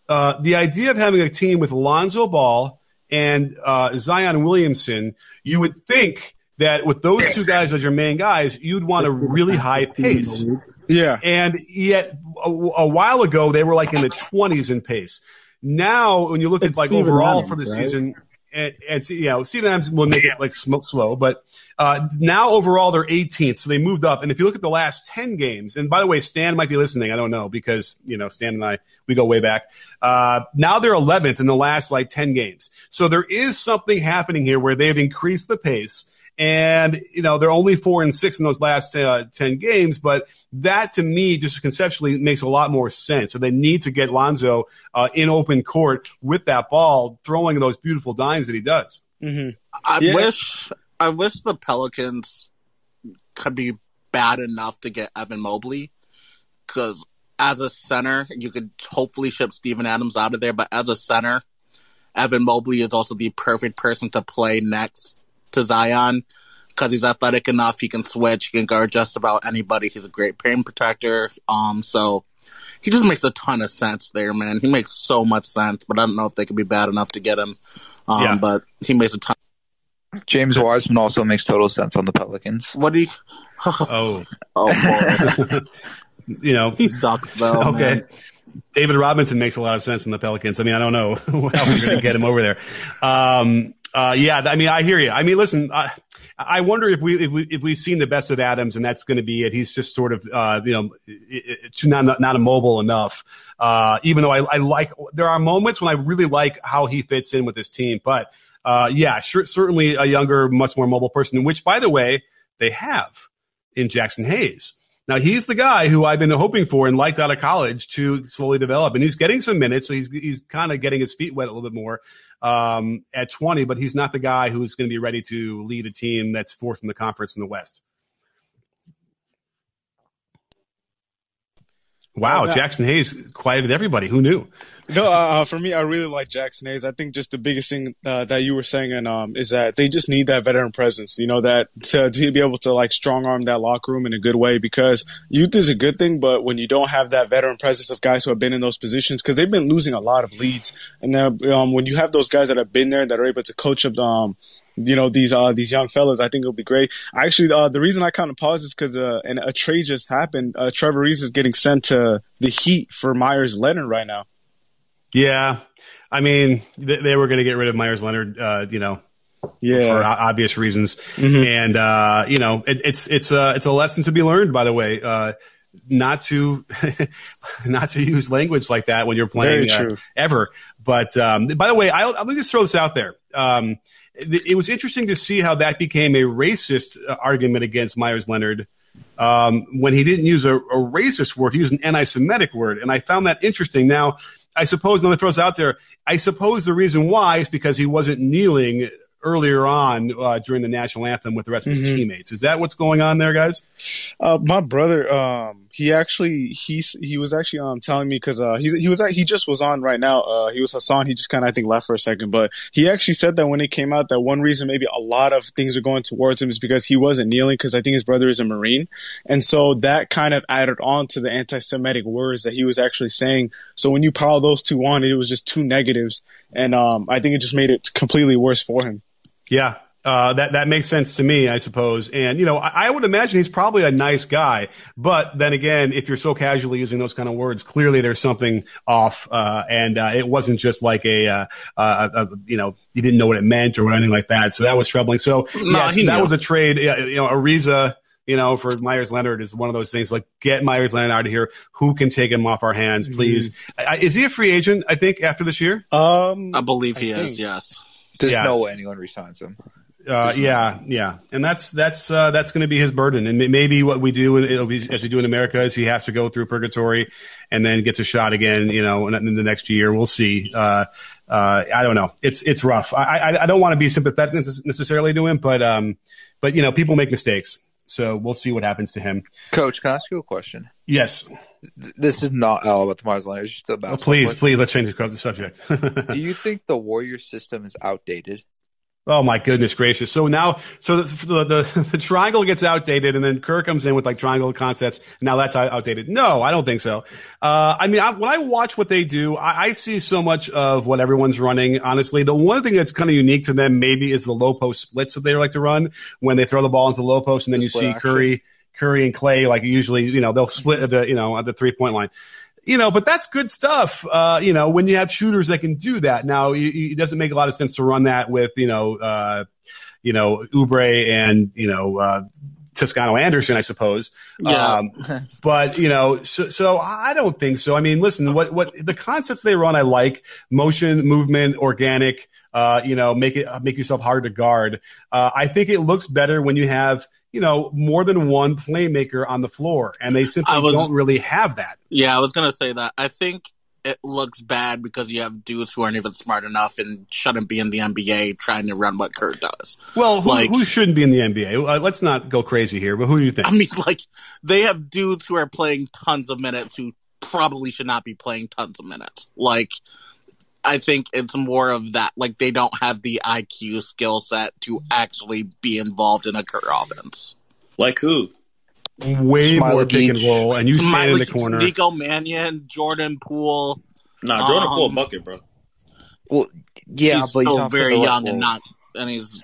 [SPEAKER 1] uh, the idea of having a team with Lonzo Ball and uh, Zion Williamson, you would think that with those two guys as your main guys, you'd want a really high pace.
[SPEAKER 3] Yeah.
[SPEAKER 1] And yet a, a while ago, they were like in the 20s in pace. Now, when you look it's at like Steven overall Adams, for the right? season, and, and you know, Steven Adams will make it like slow, but uh, now overall they're 18th, so they moved up. And if you look at the last 10 games, and by the way, Stan might be listening, I don't know because you know Stan and I we go way back. Uh, now they're 11th in the last like 10 games, so there is something happening here where they've increased the pace. And, you know, they're only four and six in those last uh, 10 games, but that to me, just conceptually, makes a lot more sense. So they need to get Lonzo uh, in open court with that ball, throwing those beautiful dimes that he does.
[SPEAKER 4] Mm-hmm. I yeah. wish, I wish the Pelicans could be bad enough to get Evan Mobley because as a center, you could hopefully ship Steven Adams out of there, but as a center, Evan Mobley is also the perfect person to play next to Zion because he's athletic enough. He can switch. He can guard just about anybody. He's a great paint protector. Um, so he just makes a ton of sense there, man. He makes so much sense, but I don't know if they could be bad enough to get him. Um, yeah. but he makes a ton.
[SPEAKER 5] James Wiseman also makes total sense on the Pelicans.
[SPEAKER 4] What do you?
[SPEAKER 1] oh,
[SPEAKER 4] oh,
[SPEAKER 1] you know,
[SPEAKER 4] he sucks though. okay. Man.
[SPEAKER 1] David Robinson makes a lot of sense in the Pelicans. I mean, I don't know how we're going to get him over there. Um, uh, yeah, I mean, I hear you. I mean, listen, I, I wonder if we if we if we've seen the best of Adams, and that's going to be it. He's just sort of uh, you know not not immobile enough. Uh, even though I, I like, there are moments when I really like how he fits in with this team. But uh, yeah, sure, certainly a younger, much more mobile person. Which, by the way, they have in Jaxson Hayes. Now he's the guy who I've been hoping for and liked out of college to slowly develop, and he's getting some minutes, so he's he's kind of getting his feet wet a little bit more um, at 20. But he's not the guy who's going to be ready to lead a team that's fourth in the conference in the West. Wow, Jaxson Hayes quieted everybody. Who knew?
[SPEAKER 3] No, uh, uh, for me, I really like Jaxson Hayes. I think just the biggest thing uh, that you were saying and, um, is that they just need that veteran presence. You know that to, to be able to like strong arm that locker room in a good way because youth is a good thing, but when you don't have that veteran presence of guys who have been in those positions, because they've been losing a lot of leads, and then um, when you have those guys that have been there that are able to coach up um, you know these uh these young fellas. I think it'll be great. Actually, uh, the reason I kind of paused is because uh, an, a trade just happened. Uh, Trevor Ariza is getting sent to the Heat for Myers Leonard right now.
[SPEAKER 1] Yeah, I mean they, they were going to get rid of Myers Leonard, Uh, you know,
[SPEAKER 3] yeah,
[SPEAKER 1] for obvious reasons. Mm-hmm. And uh, you know, it, it's it's a it's a lesson to be learned. By the way, uh, not to not to use language like that when you're playing uh, ever. But um, by the way, I'll, let me just throw this out there. Um, it was interesting to see how that became a racist uh, argument against Myers Leonard. um, when he didn't use a, a, racist word, he used an anti-Semitic word, and I found that interesting. Now, I suppose let me throw this out there. I suppose the reason why is because he wasn't kneeling earlier on uh, during the national anthem with the rest of his mm-hmm. teammates. Is that what's going on there, guys?
[SPEAKER 3] Uh, my brother, um, he actually he's he was actually um telling me because uh he he was he just was on right now. Uh, he was Hassan. He just kind of I think left for a second, but he actually said that when it came out that one reason maybe a lot of things are going towards him is because he wasn't kneeling because I think his brother is a Marine, and so that kind of added on to the anti-Semitic words that he was actually saying. So when you pile those two on, it was just two negatives, and um I think it just made it completely worse for him.
[SPEAKER 1] Yeah, uh, that that makes sense to me, I suppose. And you know, I, I, would imagine he's probably a nice guy. But then again, if you're so casually using those kind of words, clearly there's something off. Uh, and uh, it wasn't just like a, uh, a, a, you know, you didn't know what it meant or anything like that. So that was troubling. So no, yes, that was a trade. You know, Ariza. You know, for Myers Leonard is one of those things like get Myers Leonard out of here. Who can take him off our hands, please? Mm-hmm. Is he a free agent? I think after this year.
[SPEAKER 4] Um, I believe he I is. Think. Yes.
[SPEAKER 5] There's yeah. no way anyone resigns him.
[SPEAKER 1] Uh, yeah, yeah, and that's that's uh, that's going to be his burden, and maybe what we do, it'll be as we do in America, is he has to go through purgatory, and then gets a shot again, you know, in, in the next year. We'll see. Uh, uh I don't know. It's it's rough. I I, I don't want to be sympathetic necessarily to him, but um, but you know, people make mistakes, so we'll see what happens to him.
[SPEAKER 5] Coach, can I ask you a question?
[SPEAKER 1] Yes.
[SPEAKER 5] This is not all about the Mars line. It's just about.
[SPEAKER 1] Oh, please, please, let's change the subject.
[SPEAKER 5] do you think the Warrior system is outdated?
[SPEAKER 1] Oh my goodness gracious! So now, so the, the, the triangle gets outdated, and then Kerr comes in with like triangle concepts. Now that's outdated. No, I don't think so. Uh, I mean, I, when I watch what they do, I, I, see so much of what everyone's running. Honestly, the one thing that's kind of unique to them maybe is the low post splits that they like to run when they throw the ball into the low post, and then you see action. Curry, Curry and Klay like usually, you know, they'll split the you know at the three point line you know, but that's good stuff. Uh, you know, when you have shooters that can do that. Now, it doesn't make a lot of sense to run that with, you know, uh, you know, Oubre and, you know, uh, Toscano Anderson, I suppose. Yeah. Um, but you know, so, so I don't think so. I mean, listen, what, what the concepts they run, I like motion, movement, organic, uh, you know, make it, make yourself hard to guard. Uh, I think it looks better when you have, you know, more than one playmaker on the floor, and they simply was, don't really have that.
[SPEAKER 4] Yeah, I was gonna say that. I think it looks bad because you have dudes who aren't even smart enough and shouldn't be in the NBA trying to run what Kerr does.
[SPEAKER 1] Well, who, like, who shouldn't be in the NBA? Uh, let's not go crazy here, but who do you think?
[SPEAKER 4] I mean, like they have dudes who are playing tons of minutes who probably should not be playing tons of minutes. Like I think it's more of that. Like they don't have the IQ skill set to actually be involved in a Kerr offense.
[SPEAKER 6] Like who?
[SPEAKER 1] Way Smiley more pick and roll, and you Smiley, stand in the corner.
[SPEAKER 4] Nico Mannion, Jordan Poole.
[SPEAKER 6] Nah, Jordan um, Poole bucket, bro.
[SPEAKER 5] Well, yeah,
[SPEAKER 4] he's
[SPEAKER 5] but
[SPEAKER 4] still he's very young and not, and he's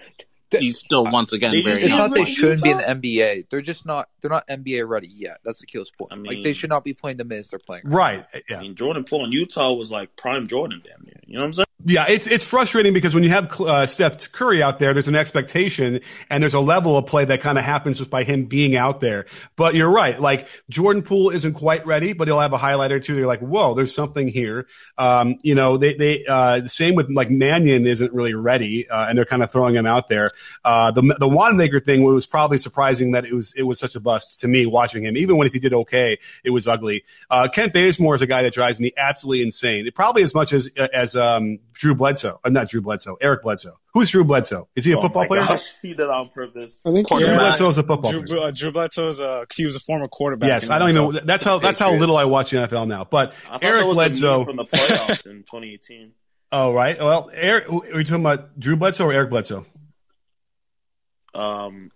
[SPEAKER 4] he's still once again very.
[SPEAKER 5] It's not they shouldn't be in the NBA. They're just not. They're not NBA ready yet. That's the kill's point. I mean, like they should not be playing the minutes they're playing.
[SPEAKER 1] Right.
[SPEAKER 6] Yeah. I mean, Jordan Poole in Utah was like prime Jordan, damn near. You know what I'm saying?
[SPEAKER 1] Yeah, it's it's frustrating because when you have uh, Steph Curry out there, there's an expectation and there's a level of play that kind of happens just by him being out there. But you're right, like Jordan Poole isn't quite ready, but he'll have a highlight or two. They're like, whoa, there's something here. Um, you know, they they uh, the same with like Mannion isn't really ready, uh, and they're kind of throwing him out there. Uh, the the Wanamaker thing was probably surprising that it was it was such a bust to me watching him. Even when if he did okay, it was ugly. Uh, Kent Bazemore is a guy that drives me absolutely insane. It probably as much as as um, Drew Bledsoe. Uh, not Drew Bledsoe. Eric Bledsoe. Who's Drew Bledsoe? Is he a oh football player?
[SPEAKER 6] Gosh, he did on purpose.
[SPEAKER 3] I think
[SPEAKER 1] Drew. Bledsoe is a football
[SPEAKER 3] Drew,
[SPEAKER 1] player.
[SPEAKER 3] Uh, Drew Bledsoe is a he was a former quarterback.
[SPEAKER 1] Yes, I don't even. know. That's how that's how little I watch the NFL now. But Eric Bledsoe
[SPEAKER 6] from the playoffs in 2018.
[SPEAKER 1] Oh right. Well, Eric, are you talking about Drew Bledsoe or Eric Bledsoe?
[SPEAKER 6] Um,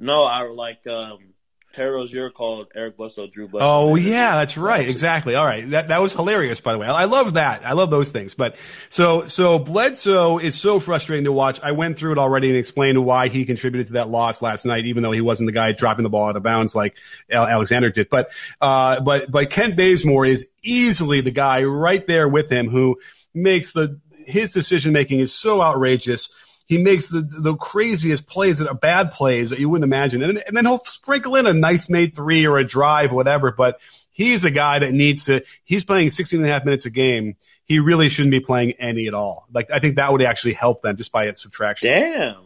[SPEAKER 6] no, I like um Terry Rozier called Eric Bledsoe Drew Bledsoe.
[SPEAKER 1] Oh yeah, that's right. Exactly. All right. That that was hilarious, by the way. I, I love that. I love those things. But so so Bledsoe is so frustrating to watch. I went through it already and explained why he contributed to that loss last night, even though he wasn't the guy dropping the ball out of bounds like Alexander did. But uh, but but Kent Bazemore is easily the guy right there with him who makes the his decision making is so outrageous he makes the the craziest plays that are bad plays that you wouldn't imagine. And, and then he'll sprinkle in a nice made three or a drive, whatever. But he's a guy that needs to, he's playing 16 and a half minutes a game. He really shouldn't be playing any at all. Like, I think that would actually help them just by its subtraction.
[SPEAKER 6] Damn.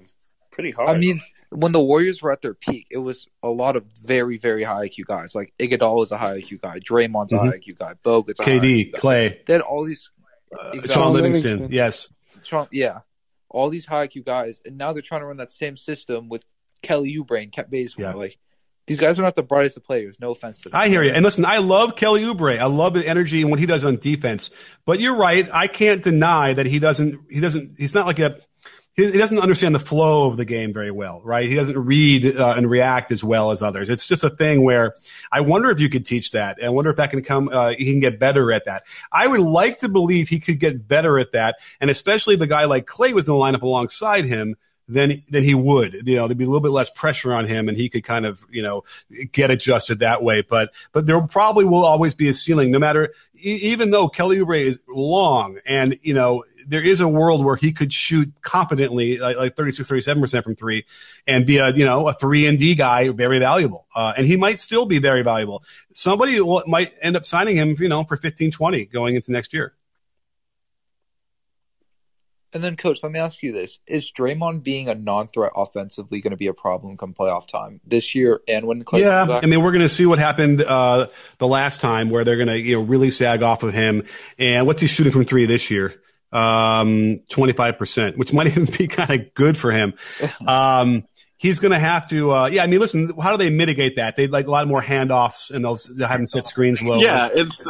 [SPEAKER 6] Pretty hard.
[SPEAKER 5] I mean, when the Warriors were at their peak, it was a lot of very, very high IQ guys. Like Iguodala is a high IQ guy, Draymond's mm-hmm. a high IQ guy, Bogut's a
[SPEAKER 1] KD,
[SPEAKER 5] high
[SPEAKER 1] Klay.
[SPEAKER 5] They had all these.
[SPEAKER 1] Uh, exactly. Shaun Livingston, yes.
[SPEAKER 5] Shaun, yeah. All these high IQ guys, and now they're trying to run that same system with Kelly Oubre and Kent Bazemore. Yeah. Like these guys are not the brightest of players. No offense to them.
[SPEAKER 1] I hear you. And listen, I love Kelly Oubre. I love the energy and what he does on defense. But you're right. I can't deny that he doesn't. He doesn't. He's not like a. He, doesn't understand the flow of the game very well, right? He doesn't read uh, and react as well as others. It's just a thing where I wonder if you could teach that. I wonder if that can come. Uh, he can get better at that. I would like to believe he could get better at that, and especially if the guy like Klay was in the lineup alongside him then then he would. You know, there'd be a little bit less pressure on him, and he could kind of you know get adjusted that way. But but there probably will always be a ceiling, no matter. Even though Kelly Oubre is long, and you know there is a world where he could shoot competently, like, like 36, 37 percent from three, and be a you know a three and D guy, very valuable. Uh, and he might still be very valuable. Somebody will, might end up signing him, you know, for 15, 20 going into next year.
[SPEAKER 5] And then, coach, let me ask you this: Is Draymond being a non-threat offensively going to be a problem come playoff time this year and when
[SPEAKER 1] Klay Yeah, I mean, we're going to see what happened uh, the last time, where they're going to you know really sag off of him. And what's he shooting from three this year? Um, twenty five percent, which might even be kind of good for him. Um, he's going to have to. Uh, yeah, I mean, listen, how do they mitigate that? They like a lot more handoffs, and they'll, they'll have him set screens low.
[SPEAKER 4] Yeah, it's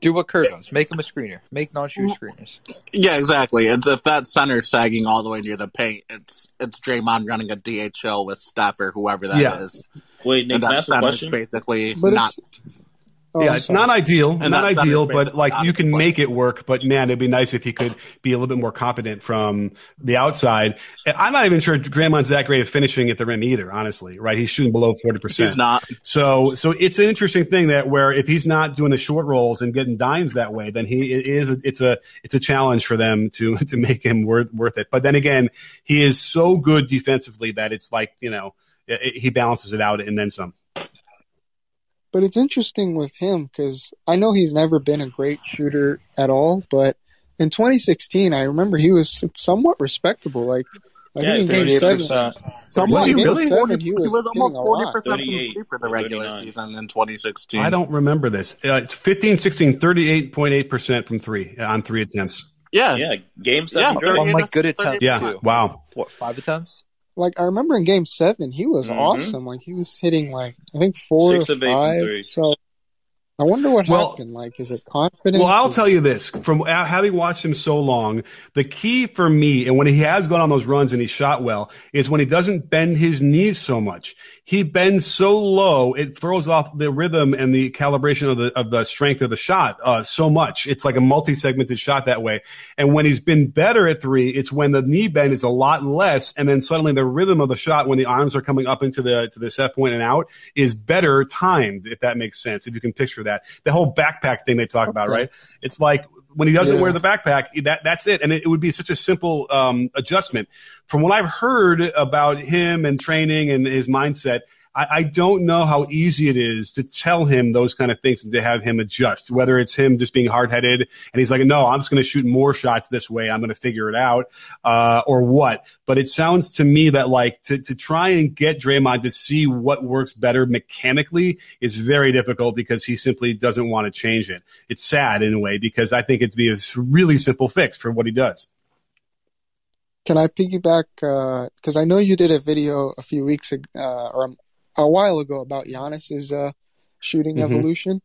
[SPEAKER 5] do what Kerr does. Make him a screener. Make non-shooter screeners.
[SPEAKER 4] Yeah, exactly. It's if that center's sagging all the way near the paint, it's it's Draymond running a DHO with Steph or whoever that yeah. is.
[SPEAKER 6] Wait, Nick, and that
[SPEAKER 4] center's basically but not
[SPEAKER 1] Oh, yeah, it's not ideal, and not ideal, but like you can make it work. But man, it'd be nice if he could be a little bit more competent from the outside. I'm not even sure Draymond's that great at finishing at the rim either. Honestly, right? He's shooting below forty percent.
[SPEAKER 4] He's not.
[SPEAKER 1] So, so it's an interesting thing that where if he's not doing the short rolls and getting dimes that way, then he is. It's a it's a challenge for them to to make him worth worth it. But then again, he is so good defensively that it's like you know it, he balances it out and then some.
[SPEAKER 7] But it's interesting with him because I know he's never been a great shooter at all, but in 2016, I remember he was somewhat respectable. Like, I yeah, think in game seven,
[SPEAKER 4] somewhat, was he really? Seven, he, was he was almost 40% from three for the regular 39. season in 2016.
[SPEAKER 1] I don't remember this. Uh, it's 15 16, 38.8% from three uh, on three attempts.
[SPEAKER 6] Yeah. Yeah. Game seven.
[SPEAKER 5] Yeah, one like good attempts.
[SPEAKER 1] Yeah. Wow.
[SPEAKER 5] What, five attempts?
[SPEAKER 7] Like I remember in Game Seven, he was mm-hmm. awesome. Like he was hitting like I think four Six or five. So I wonder what well, happened. Like, is it confidence?
[SPEAKER 1] Well, I'll tell you this: from having watched him so long, the key for me, and when he has gone on those runs and he shot well, is when he doesn't bend his knees so much he bends so low it throws off the rhythm and the calibration of the of the strength of the shot uh, so much. It's like a multi-segmented shot that way. And when he's been better at three, it's when the knee bend is a lot less, and then suddenly the rhythm of the shot when the arms are coming up into the to the set point and out is better timed. If that makes sense, if you can picture that, the whole backpack thing they talk about, right? It's like when he doesn't yeah. wear the backpack, that that's it, and it, it would be such a simple um, adjustment. From what I've heard about him and training and his mindset, I, I, don't know how easy it is to tell him those kind of things and to have him adjust. Whether it's him just being hard headed and he's like, no, I'm just going to shoot more shots this way. I'm going to figure it out, uh, or what. But it sounds to me that like to to try and get Draymond to see what works better mechanically is very difficult because he simply doesn't want to change it. It's sad in a way because I think it'd be a really simple fix for what he does.
[SPEAKER 7] Can I piggyback? Because uh, I know you did a video a few weeks ago, uh, or a while ago about Giannis's uh, shooting mm-hmm. evolution.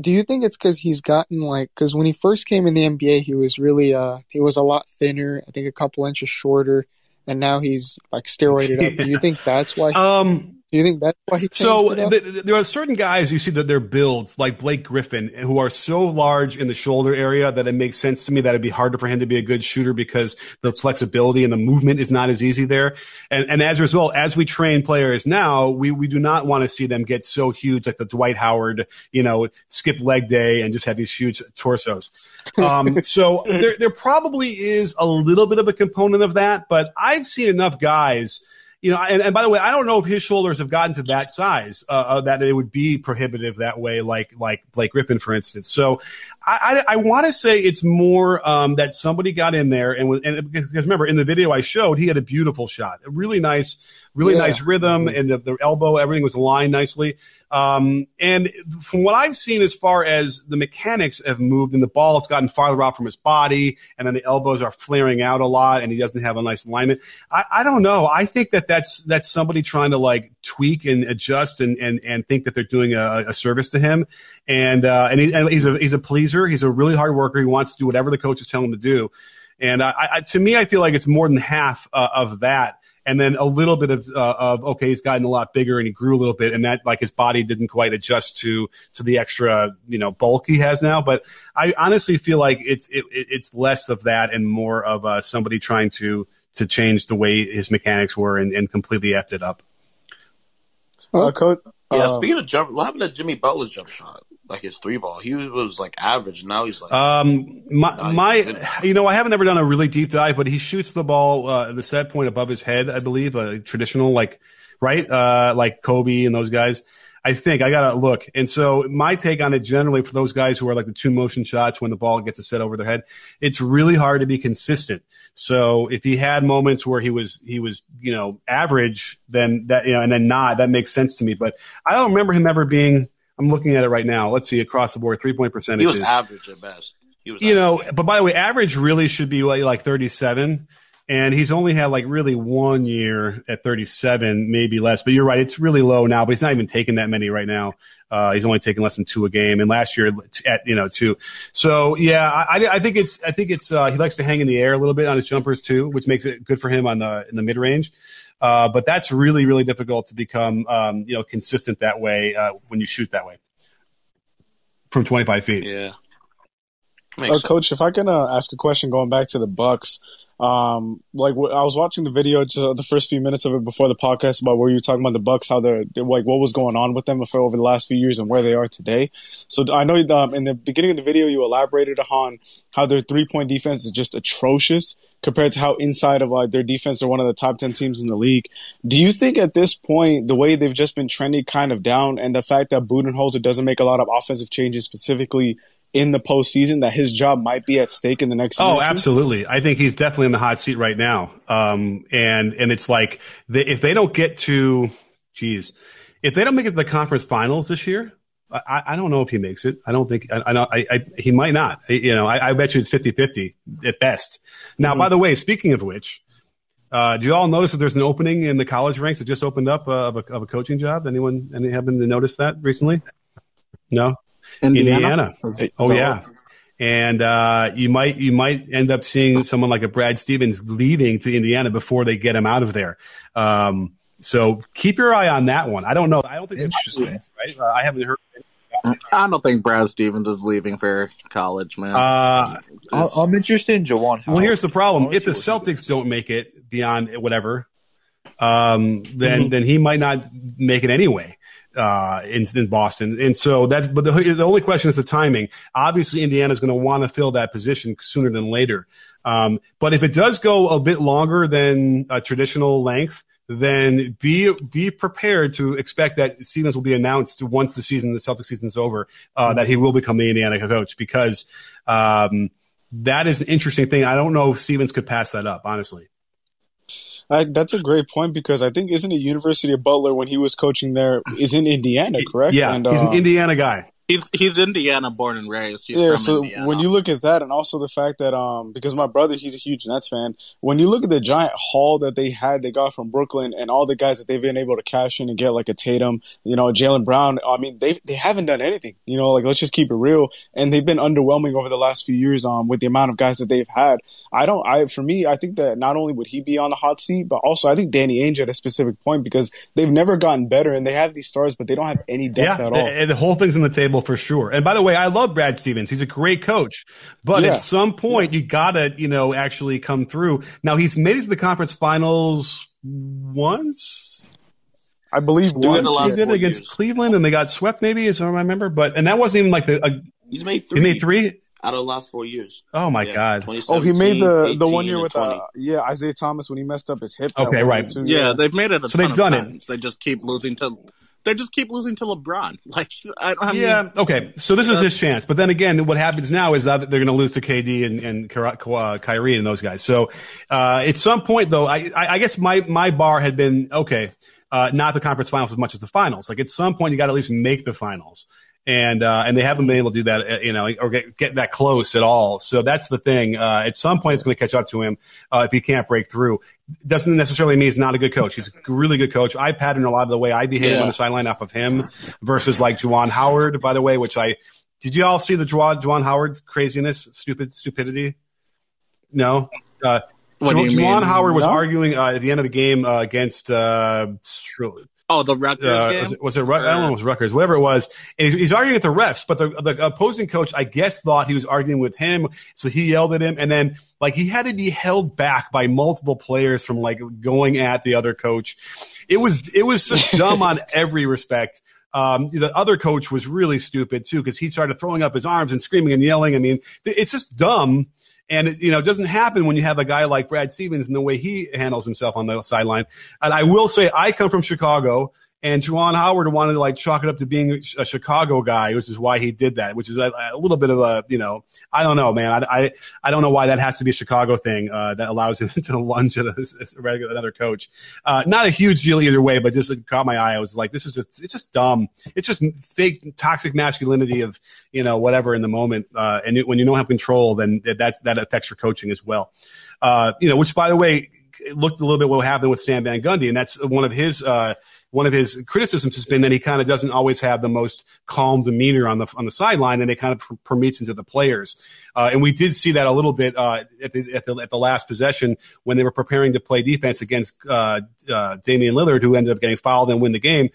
[SPEAKER 7] Do you think it's because he's gotten like because when he first came in the NBA, he was really uh he was a lot thinner. I think a couple inches shorter, and now he's like steroided up. Do you think that's why? He-
[SPEAKER 1] um,
[SPEAKER 7] do you think that's why he?
[SPEAKER 1] So the, there are certain guys you see that their builds, like Blake Griffin, who are so large in the shoulder area that it makes sense to me that it'd be harder for him to be a good shooter because the flexibility and the movement is not as easy there. And, and as a result, as we train players now, we, we do not want to see them get so huge like the Dwight Howard, you know, skip leg day and just have these huge torsos. Um, so there, there probably is a little bit of a component of that, but I've seen enough guys – you know, and, and by the way, I don't know if his shoulders have gotten to that size uh, uh, that it would be prohibitive that way, like like Blake Griffin, for instance. So I I, I want to say it's more um, that somebody got in there and was and because remember in the video I showed he had a beautiful shot, a really nice really yeah. nice rhythm, mm-hmm. and the, the, elbow, everything was aligned nicely. Um, and from what I've seen, as far as the mechanics have moved, and the ball has gotten farther out from his body, and then the elbows are flaring out a lot, and he doesn't have a nice alignment. I, I don't know. I think that that's that's somebody trying to like tweak and adjust and and and think that they're doing a, a service to him. And uh, and, he, and he's a he's a pleaser. He's a really hard worker. He wants to do whatever the coaches tell him to do. And I, I, to me, I feel like it's more than half uh, of that and then a little bit of, uh, of okay, he's gotten a lot bigger and he grew a little bit, and that like his body didn't quite adjust to to the extra you know bulk he has now. But I honestly feel like it's it, it's less of that and more of uh, somebody trying to to change the way his mechanics were and, and completely effed it up.
[SPEAKER 3] Uh, coach,
[SPEAKER 6] yeah, uh, speaking of jump, what happened to Jimmy Butler's jump shot? Like his three ball. He was like average. Now he's like
[SPEAKER 1] um my my you know I haven't ever done a really deep dive, but he shoots the ball uh, the set point above his head. I believe a traditional like right uh like Kobe and those guys. I think I gotta look. And so my take on it generally for those guys who are like the two motion shots when the ball gets a set over their head, it's really hard to be consistent. So if he had moments where he was he was you know average, then that you know and then not that makes sense to me. But I don't remember him ever being I'm looking at it right now. Let's see across the board, three point percentage.
[SPEAKER 6] He was average at best.
[SPEAKER 1] you average. know, but by the way, average really should be like, like 37. And he's only had like really one year at 37, maybe less. But you're right, it's really low now. But he's not even taking that many right now. Uh, he's only taking less than two a game, and last year at you know two. So yeah, I, I think it's I think it's uh, he likes to hang in the air a little bit on his jumpers too, which makes it good for him on the in the mid range. Uh, but that's really, really difficult to become, um, you know, consistent that way uh, when you shoot that way from 25 feet.
[SPEAKER 6] Yeah.
[SPEAKER 3] Uh, Coach, if I can uh, ask a question going back to the Bucks, um, like I was watching the video, just uh, the first few minutes of it before the podcast about where you were talking about the Bucks, how they're, they're, like what was going on with them for over the last few years and where they are today. So I know um, in the beginning of the video you elaborated on how their three point defense is just atrocious compared to how inside of like their defense are one of the top 10 teams in the league. Do you think at this point, the way they've just been trending kind of down and the fact that Budenholzer doesn't make a lot of offensive changes specifically in the postseason that his job might be at stake in the next.
[SPEAKER 1] Oh, absolutely! I think he's definitely in the hot seat right now. Um, and and it's like the, if they don't get to, geez, if they don't make it to the conference finals this year, I, I don't know if he makes it. I don't think I, I know. I, I, he might not. You know, I, I bet you it's 50-50 at best. Now, mm-hmm. by the way, speaking of which, uh, do you all notice that there's an opening in the college ranks that just opened up uh, of, a, of a coaching job? Anyone, any happen to notice that recently? No,
[SPEAKER 5] Indiana.
[SPEAKER 1] Indiana. Oh yeah, and uh, you might you might end up seeing someone like a Brad Stevens leaving to Indiana before they get him out of there. Um, so keep your eye on that one. I don't know. I don't think it's
[SPEAKER 5] interesting.
[SPEAKER 1] Right? Uh, I haven't heard.
[SPEAKER 4] I don't think Brad Stevens is leaving for college, man.
[SPEAKER 1] Uh,
[SPEAKER 5] I'm interested in Juwan.
[SPEAKER 1] Well, here's the problem: if the Celtics don't make it beyond whatever, um, then mm-hmm. then he might not make it anyway uh, in, in, Boston. And so that's, but the, the only question is the timing. Obviously, Indiana is going to want to fill that position sooner than later. Um, but if it does go a bit longer than a traditional length, then be be prepared to expect that Stevens will be announced once the season, the Celtic season is over, uh, that he will become the Indiana coach because um, that is an interesting thing. I don't know if Stevens could pass that up, honestly.
[SPEAKER 3] I, that's a great point because I think isn't it University of Butler when he was coaching there is in Indiana, correct?
[SPEAKER 1] Yeah, and, he's uh, an Indiana guy.
[SPEAKER 4] He's he's Indiana born and raised. He's
[SPEAKER 3] yeah, so
[SPEAKER 4] Indiana.
[SPEAKER 3] when you look at that, and also the fact that um because my brother he's a huge Nets fan. When you look at the giant haul that they had, they got from Brooklyn, and all the guys that they've been able to cash in and get like a Tatum, you know, Jaylen Brown. I mean, they they haven't done anything. You know, like let's just keep it real, and they've been underwhelming over the last few years um with the amount of guys that they've had. I don't. I for me, I think that not only would he be on the hot seat, but also I think Danny Ainge at a specific point because they've never gotten better, and they have these stars, but they don't have any depth
[SPEAKER 1] yeah,
[SPEAKER 3] at all.
[SPEAKER 1] And the whole thing's on the table for sure. And by the way, I love Brad Stevens. He's a great coach, but yeah. at some point yeah. you gotta, you know, actually come through. Now he's made it to the conference finals once.
[SPEAKER 3] I believe once
[SPEAKER 1] he did it against years. Cleveland, and they got swept. Maybe as I remember, but and that wasn't even like the. A,
[SPEAKER 6] he's made three.
[SPEAKER 1] He made three
[SPEAKER 6] out of the last four years.
[SPEAKER 1] Oh my
[SPEAKER 6] yeah,
[SPEAKER 1] god!
[SPEAKER 3] Oh, he made the the one year with uh, yeah Isaiah Thomas when he messed up his hip.
[SPEAKER 1] Okay, right.
[SPEAKER 4] Too, yeah, yeah, they've made it. so they've done times. it. They just keep losing to. they just keep losing to LeBron. Like, I, I
[SPEAKER 1] yeah, okay. So this is his chance. But then again, what happens now is that they're going to lose to KD and, and uh, Kyrie and those guys. So uh, at some point, though, I, I guess my my bar had been okay, uh, not the conference finals as much as the finals. Like at some point, you got to at least make the finals and uh, and they haven't been able to do that, uh, you know, or get, get that close at all. So that's the thing. Uh, at some point, it's going to catch up to him uh, if he can't break through. Doesn't necessarily mean he's not a good coach. He's a really good coach. I pattern a lot of the way I behave yeah. on the sideline off of him versus like Juwan Howard, by the way, which I did. You all see the Juwan, Juwan Howard's craziness, stupid stupidity? No. Uh, Juwan Howard was no? arguing uh, at the end of the game against
[SPEAKER 4] Oh, the Rutgers uh, game?
[SPEAKER 1] Was it, was it I don't know if it was Rutgers, whatever it was. And he's, he's, arguing with the refs, but the, the opposing coach, I guess, thought he was arguing with him. So he yelled at him. And then, like, he had to be held back by multiple players from, like, going at the other coach. It was, it was just dumb on every respect. Um, the other coach was really stupid, too, because he started throwing up his arms and screaming and yelling. I mean, it's just dumb. And it, you know, it doesn't happen when you have a guy like Brad Stevens and the way he handles himself on the sideline. And I will say, I come from Chicago. And Juwan Howard wanted to like chalk it up to being a Chicago guy, which is why he did that, which is a, a little bit of a, you know, I don't know, man. I, I, I don't know why that has to be a Chicago thing, uh, that allows him to lunge at a, a regular, another coach. Uh, not a huge deal either way, but just caught my eye. I was like, this is just, it's just dumb. It's just fake toxic masculinity of, you know, whatever in the moment. Uh, and it, when you don't have control, then that's, that affects your coaching as well. Uh, you know, which by the way, looked a little bit what happened with Stan Van Gundy, and that's one of his uh, one of his criticisms has been that he kind of doesn't always have the most calm demeanor on the on the sideline, and it kind of permeates into the players. Uh, and we did see that a little bit uh, at, the, at the at the last possession when they were preparing to play defense against uh, uh Damian Lillard, who ended up getting fouled and win the game.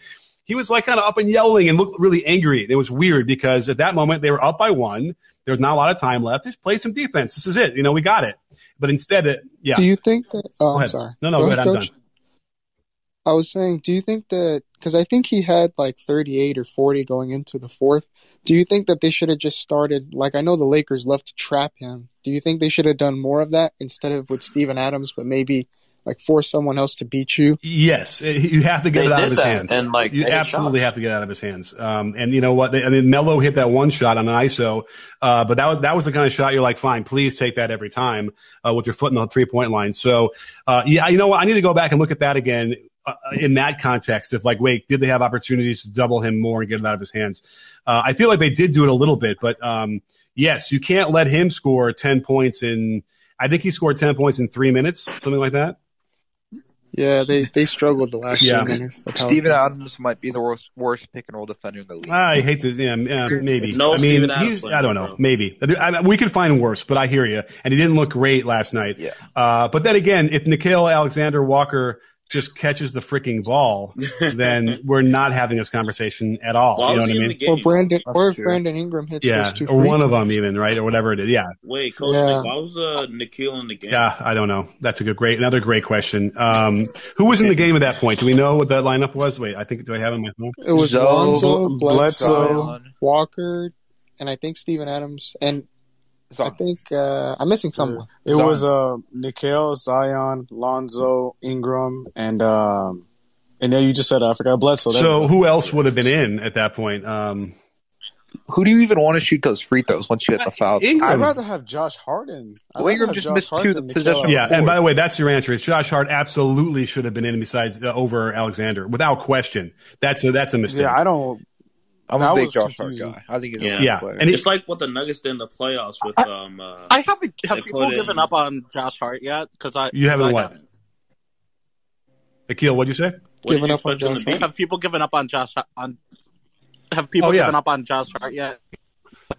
[SPEAKER 1] He was like kind of up and yelling and looked really angry. It was weird because at that moment they were up by one. There was not a lot of time left. Just play some defense. This is it. You know, we got it. But instead, it, yeah.
[SPEAKER 7] Do you think that? Oh, I'm sorry.
[SPEAKER 1] No, no, go, go ahead. I'm done.
[SPEAKER 7] I was saying, do you think that because I think he had like 38 or 40 going into the fourth. Do you think that they should have just started? Like I know the Lakers love to trap him. Do you think they should have done more of that instead of with Steven Adams, but maybe like force someone else to beat you?
[SPEAKER 1] Yes, you have to get they it out of his hands, and like you absolutely have to get out of his hands. Um, and you know what? They, I mean, Melo hit that one shot on an ISO, uh, but that was that was the kind of shot you're like, fine, please take that every time uh, with your foot in the three point line. So uh, yeah, you know what? I need to go back and look at that again uh, in that context of like, wait, did they have opportunities to double him more and get it out of his hands? Uh, I feel like they did do it a little bit, but um, yes, you can't let him score 10 points in, I think he scored 10 points in three minutes, something like that.
[SPEAKER 7] Yeah, they, they struggled the last yeah. few minutes.
[SPEAKER 5] Steven Adams might be the worst worst pick and roll defender in the league.
[SPEAKER 1] I hate to, yeah, yeah maybe. No, I mean, he's, I don't know, bro. maybe. I, we could find worse, but I hear you. And he didn't look great last night.
[SPEAKER 5] Yeah.
[SPEAKER 1] Uh, but then again, if Nickeil Alexander Walker just catches the freaking ball, then we're not having this conversation at all. Why you know what I mean?
[SPEAKER 7] Or Brandon, or if Brandon Ingram hits
[SPEAKER 1] yeah,
[SPEAKER 7] or
[SPEAKER 1] one of them even, right, or whatever it is. Yeah.
[SPEAKER 6] Wait, Coach yeah. Nick, why was uh, Nickeil in the game?
[SPEAKER 1] Yeah, I don't know. That's a good, great, another great question. Um, who was in the game at that point? Do we know what that lineup was? Wait, I think do I have it in my phone?
[SPEAKER 7] It was Lonzo, Bledsoe, Bledsoe Walker, and I think Steven Adams and I think uh, I'm missing someone.
[SPEAKER 3] It Zion. was uh, Nickeil, Zion, Lonzo, Ingram, and um, and then you just said I forgot Bledsoe.
[SPEAKER 1] So who else would have been in at that point? Um,
[SPEAKER 5] who do you even want to shoot those free throws once you hit the foul?
[SPEAKER 3] Ingram. I'd rather have Josh Harden.
[SPEAKER 5] Well, Ingram just Josh missed two of the possession.
[SPEAKER 1] Yeah, and by the way, that's your answer. Is Josh Hart absolutely should have been in besides uh, over Alexander without question. That's a that's a mistake.
[SPEAKER 3] Yeah, I don't.
[SPEAKER 5] I'm that a big Josh Hart guy. I think he's
[SPEAKER 1] yeah. a yeah.
[SPEAKER 6] Player. And it's like what the Nuggets did in the playoffs with. I, um, uh,
[SPEAKER 4] I haven't. Have people given in, up on Josh Hart yet? Because I
[SPEAKER 1] you haven't I what? Haven't. Akil, what'd you say?
[SPEAKER 7] What giving up on Josh Hart?
[SPEAKER 4] Have people given up on Josh on? Have people oh, yeah. given up on Josh Hart yet?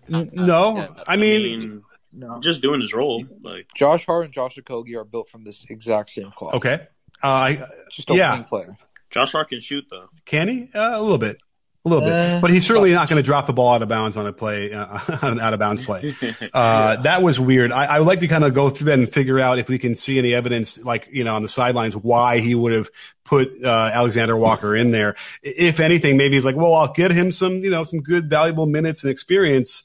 [SPEAKER 1] No, yeah, I mean. I mean
[SPEAKER 6] no. Just doing his role, like
[SPEAKER 5] Josh Hart and Josh Okogie are built from this exact same cloth.
[SPEAKER 1] Okay, uh,
[SPEAKER 5] just a yeah. player.
[SPEAKER 6] Josh Hart can shoot though.
[SPEAKER 1] Can he? Uh, a little bit. A little bit, uh, but he's certainly not going to drop the ball out of bounds on a play, uh, on an out of bounds play. Uh, yeah. That was weird. I, I, would like to kind of go through that and figure out if we can see any evidence, like you know, on the sidelines, why he would have put uh, Alexander Walker in there. If anything, maybe he's like, well, I'll get him some, you know, some good, valuable minutes and experience.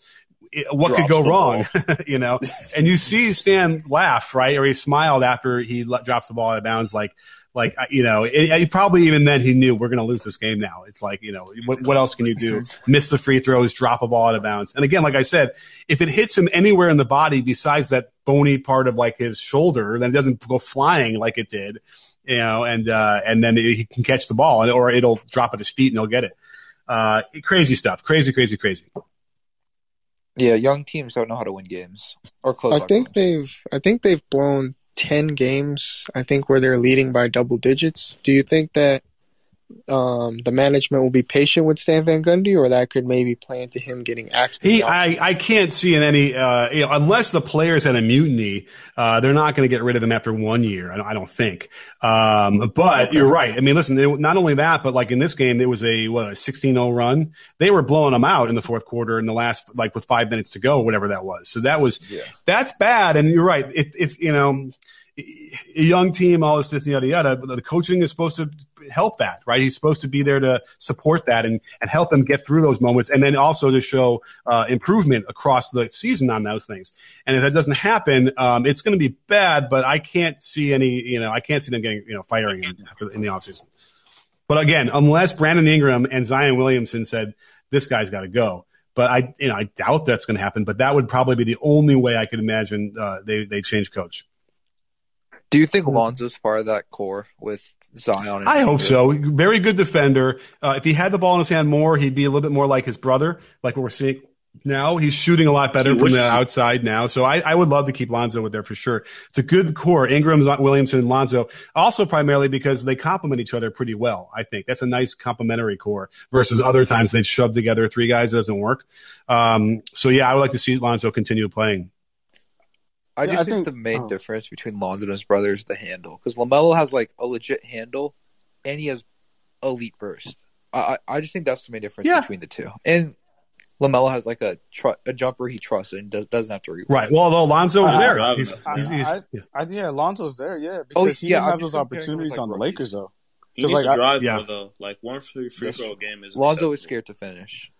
[SPEAKER 1] What could go wrong, you know? and you see Stan laugh, right, or he smiled after he drops the ball out of bounds, like like you know, it, it, probably even then he knew we're going to lose this game now. It's like you know, what, what else can you do? Miss the free throws, drop a ball out of bounds, and again, like I said, if it hits him anywhere in the body besides that bony part of like his shoulder, then it doesn't go flying like it did, you know, and uh, and then he can catch the ball, or it'll drop at his feet and he'll get it. Uh, crazy stuff, crazy, crazy, crazy.
[SPEAKER 5] Yeah, young teams don't know how to win games or close.
[SPEAKER 7] I think games. they've I think they've blown 10 games, I think, where they're leading by double digits. Do you think that um, the management will be patient with Stan Van Gundy, or that could maybe play into him getting axed?
[SPEAKER 1] He, I, I can't see in any, uh, you know, unless the players had a mutiny, uh, they're not going to get rid of them after one year. I don't, I don't think. Um, but okay. you're right. I mean, listen, they, not only that, but like in this game, there was a what a 16-0 run. They were blowing them out in the fourth quarter in the last, like with five minutes to go, whatever that was. So that was, yeah. that's bad. And you're right. If, if you know a young team, all this, this, yada, yada. But the coaching is supposed to help that, right? He's supposed to be there to support that and, and help them get through those moments, and then also to show uh, improvement across the season on those things. And if that doesn't happen, um, it's going to be bad. But I can't see any, you know, I can't see them getting, you know, firing him after, in the offseason. But again, unless Brandon Ingram and Zion Williamson said this guy's got to go. But I, you know, I doubt that's going to happen. But that would probably be the only way I could imagine uh, they they change coach.
[SPEAKER 5] Do you think. Lonzo's part of that core with Zion?
[SPEAKER 1] I hope so. Very good defender. Uh, if he had the ball in his hand more, he'd be a little bit more like his brother, like what we're seeing now. He's shooting a lot better from the outside now. So I, I, would love to keep Lonzo with there for sure. It's a good core. Ingram, Williamson, and Lonzo. Also primarily because they complement each other pretty well. I think that's a nice complementary core versus other times they'd shove together three guys. It doesn't work. Um, so yeah, I would like to see Lonzo continue playing.
[SPEAKER 5] I just yeah, think, I think, the main oh. difference between Lonzo and his brother is the handle because Lamelo has like a legit handle, and he has elite burst. I I just think that's the main difference yeah. between the two. And Lamelo has like a tr- a jumper he trusts and does, doesn't have to read.
[SPEAKER 1] Right. Well, although Lonzo's
[SPEAKER 3] I, uh,
[SPEAKER 1] there,
[SPEAKER 3] I, he's, he's, he's, I, yeah. yeah, Lonzo's there. Yeah, oh, because oh, he yeah, didn't have those opportunities like on the Lakers though.
[SPEAKER 6] He needs like, to drive yeah. more though. Like one free free throw game is.
[SPEAKER 5] Lonzo is scared to finish.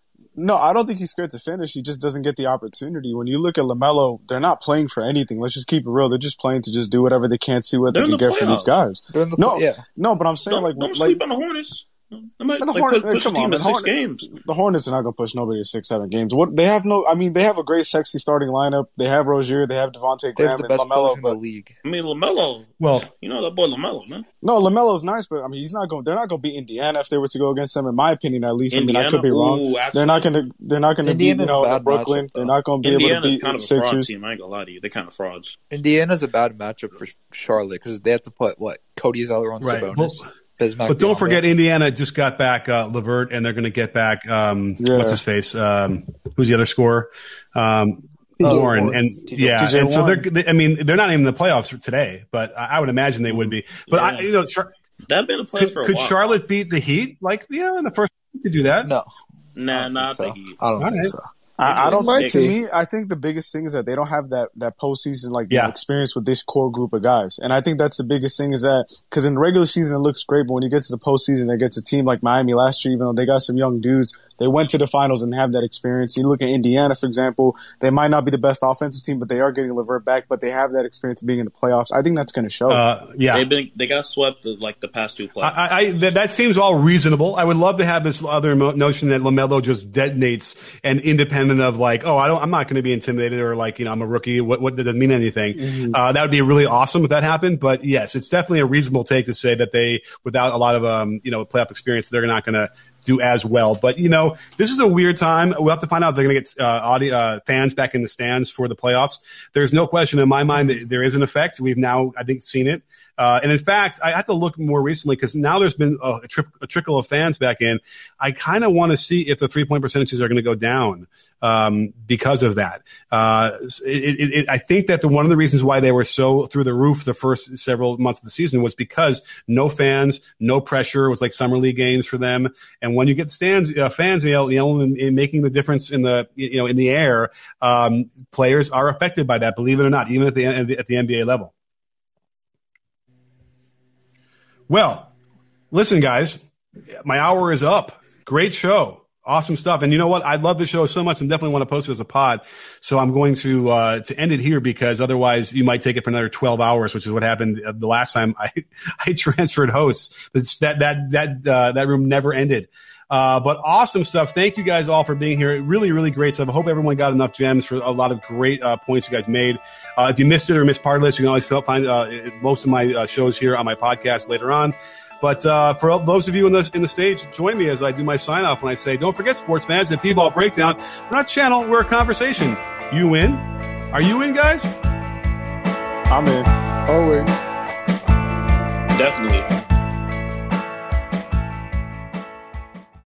[SPEAKER 3] No, I don't think he's scared to finish. He just doesn't get the opportunity. When you look at Lamelo, they're not playing for anything. Let's just keep it real. They're just playing to just do whatever they can, see what they're they can the get playoffs. for these guys.
[SPEAKER 5] The
[SPEAKER 3] no,
[SPEAKER 5] yeah.
[SPEAKER 3] no, but I'm saying
[SPEAKER 6] don't,
[SPEAKER 3] like,
[SPEAKER 6] don't
[SPEAKER 3] like,
[SPEAKER 6] sleep on the Hornets. They might
[SPEAKER 3] the
[SPEAKER 6] like,
[SPEAKER 3] Hornet,
[SPEAKER 6] push
[SPEAKER 3] come
[SPEAKER 6] team
[SPEAKER 3] on,
[SPEAKER 6] to
[SPEAKER 3] the
[SPEAKER 6] six games.
[SPEAKER 3] The Hornets are not going to push nobody to six, seven games. What they have no, I mean, they have a great, sexy starting lineup. They have Rozier, they have Devonte Graham,
[SPEAKER 5] and
[SPEAKER 3] Lamelo.
[SPEAKER 5] But, the league.
[SPEAKER 6] I mean, Lamelo. Well, you know that boy Lamelo, man.
[SPEAKER 3] No, Lamelo's nice, but I mean, he's not going. They're not going to beat Indiana if they were to go against them. In my opinion, at least. Indiana? I mean, I could be wrong. Ooh, they're not going to. They're not going to beat you know Brooklyn. Matchup, they're not going to be
[SPEAKER 6] Indiana's
[SPEAKER 3] able to beat
[SPEAKER 6] kind of a
[SPEAKER 3] Sixers.
[SPEAKER 6] fraud team. I ain't gonna lie to you. They're kind of frauds.
[SPEAKER 5] Indiana's a bad matchup for Charlotte because they have to put what Cody Zeller on right. Sabonis. Well,
[SPEAKER 1] Bismack but don't forget, Indiana just got back uh, LeVert, and they're going to get back um, yeah. what's his face? Um, who's the other scorer? Um, oh, Warren, and yeah, TJ and so they're. They, I mean, they're not even in the playoffs today, but I, I would imagine they would be. But yeah. I, you know, Char-
[SPEAKER 6] that been a play
[SPEAKER 1] could,
[SPEAKER 6] for a
[SPEAKER 1] could
[SPEAKER 6] while.
[SPEAKER 1] Charlotte beat the Heat? Like, yeah, in the first, you could do that.
[SPEAKER 5] No,
[SPEAKER 6] nah, not
[SPEAKER 5] so.
[SPEAKER 6] the Heat.
[SPEAKER 5] I don't All think right. so.
[SPEAKER 3] I, I don't like to me. I think the biggest thing is that they don't have that that postseason like yeah. experience with this core group of guys, and I think that's the biggest thing is that because in the regular season it looks great, but when you get to the postseason, it gets a team like Miami last year, even though they got some young dudes, they went to the finals and have that experience. You look at Indiana, for example, they might not be the best offensive team, but they are getting LeVert back, but they have that experience of being in the playoffs. I think that's going to show.
[SPEAKER 1] Uh, yeah,
[SPEAKER 6] they've been they got swept the, like the past two playoffs.
[SPEAKER 1] I, I that, that, seems all reasonable. I would love to have this other notion that Lamelo just detonates and independent of like, oh, I don't, I'm not going to be intimidated or like, you know, I'm a rookie. What, what doesn't mean anything. Mm-hmm. Uh, that would be really awesome if that happened. But yes, it's definitely a reasonable take to say that they, without a lot of, um, you know, playoff experience, they're not going to do as well. But you know, this is a weird time. We'll have to find out if they're going to get uh, audio, uh, fans back in the stands for the playoffs. There's no question in my mind that there is an effect. We've now, I think, seen it. Uh, and in fact, I have to look more recently because now there's been a, tri- a, trickle of fans back in. I kind of want to see if the three point percentages are going to go down um, because of that. Uh, it, it, it, I think that the, one of the reasons why they were so through the roof the first several months of the season was because no fans, no pressure. It was like summer league games for them. And when you get stands, uh, fans, you know, making the difference in the you know in the air, um, players are affected by that. Believe it or not, even at the at the NBA level. Well, listen, guys, my hour is up. Great show. Awesome stuff. And you know what? I love the show so much and definitely want to post it as a pod. So I'm going to, uh, to end it here because otherwise you might take it for another 12 hours, which is what happened the last time I, I transferred hosts. That, that, that, uh, that room never ended. Uh, but awesome stuff. Thank you guys all for being here. Really, really great stuff. I hope everyone got enough gems for a lot of great uh, points you guys made. Uh, if you missed it or missed part of this, you can always find uh, most of my uh, shows here on my podcast later on. But uh, for those of you in the in the stage, join me as I do my sign off when I say, "Don't forget, sports fans, that P-ball breakdown. We're not channel, we're a conversation. You in? Are you in, guys?
[SPEAKER 3] I'm in.
[SPEAKER 7] Always.
[SPEAKER 6] Definitely.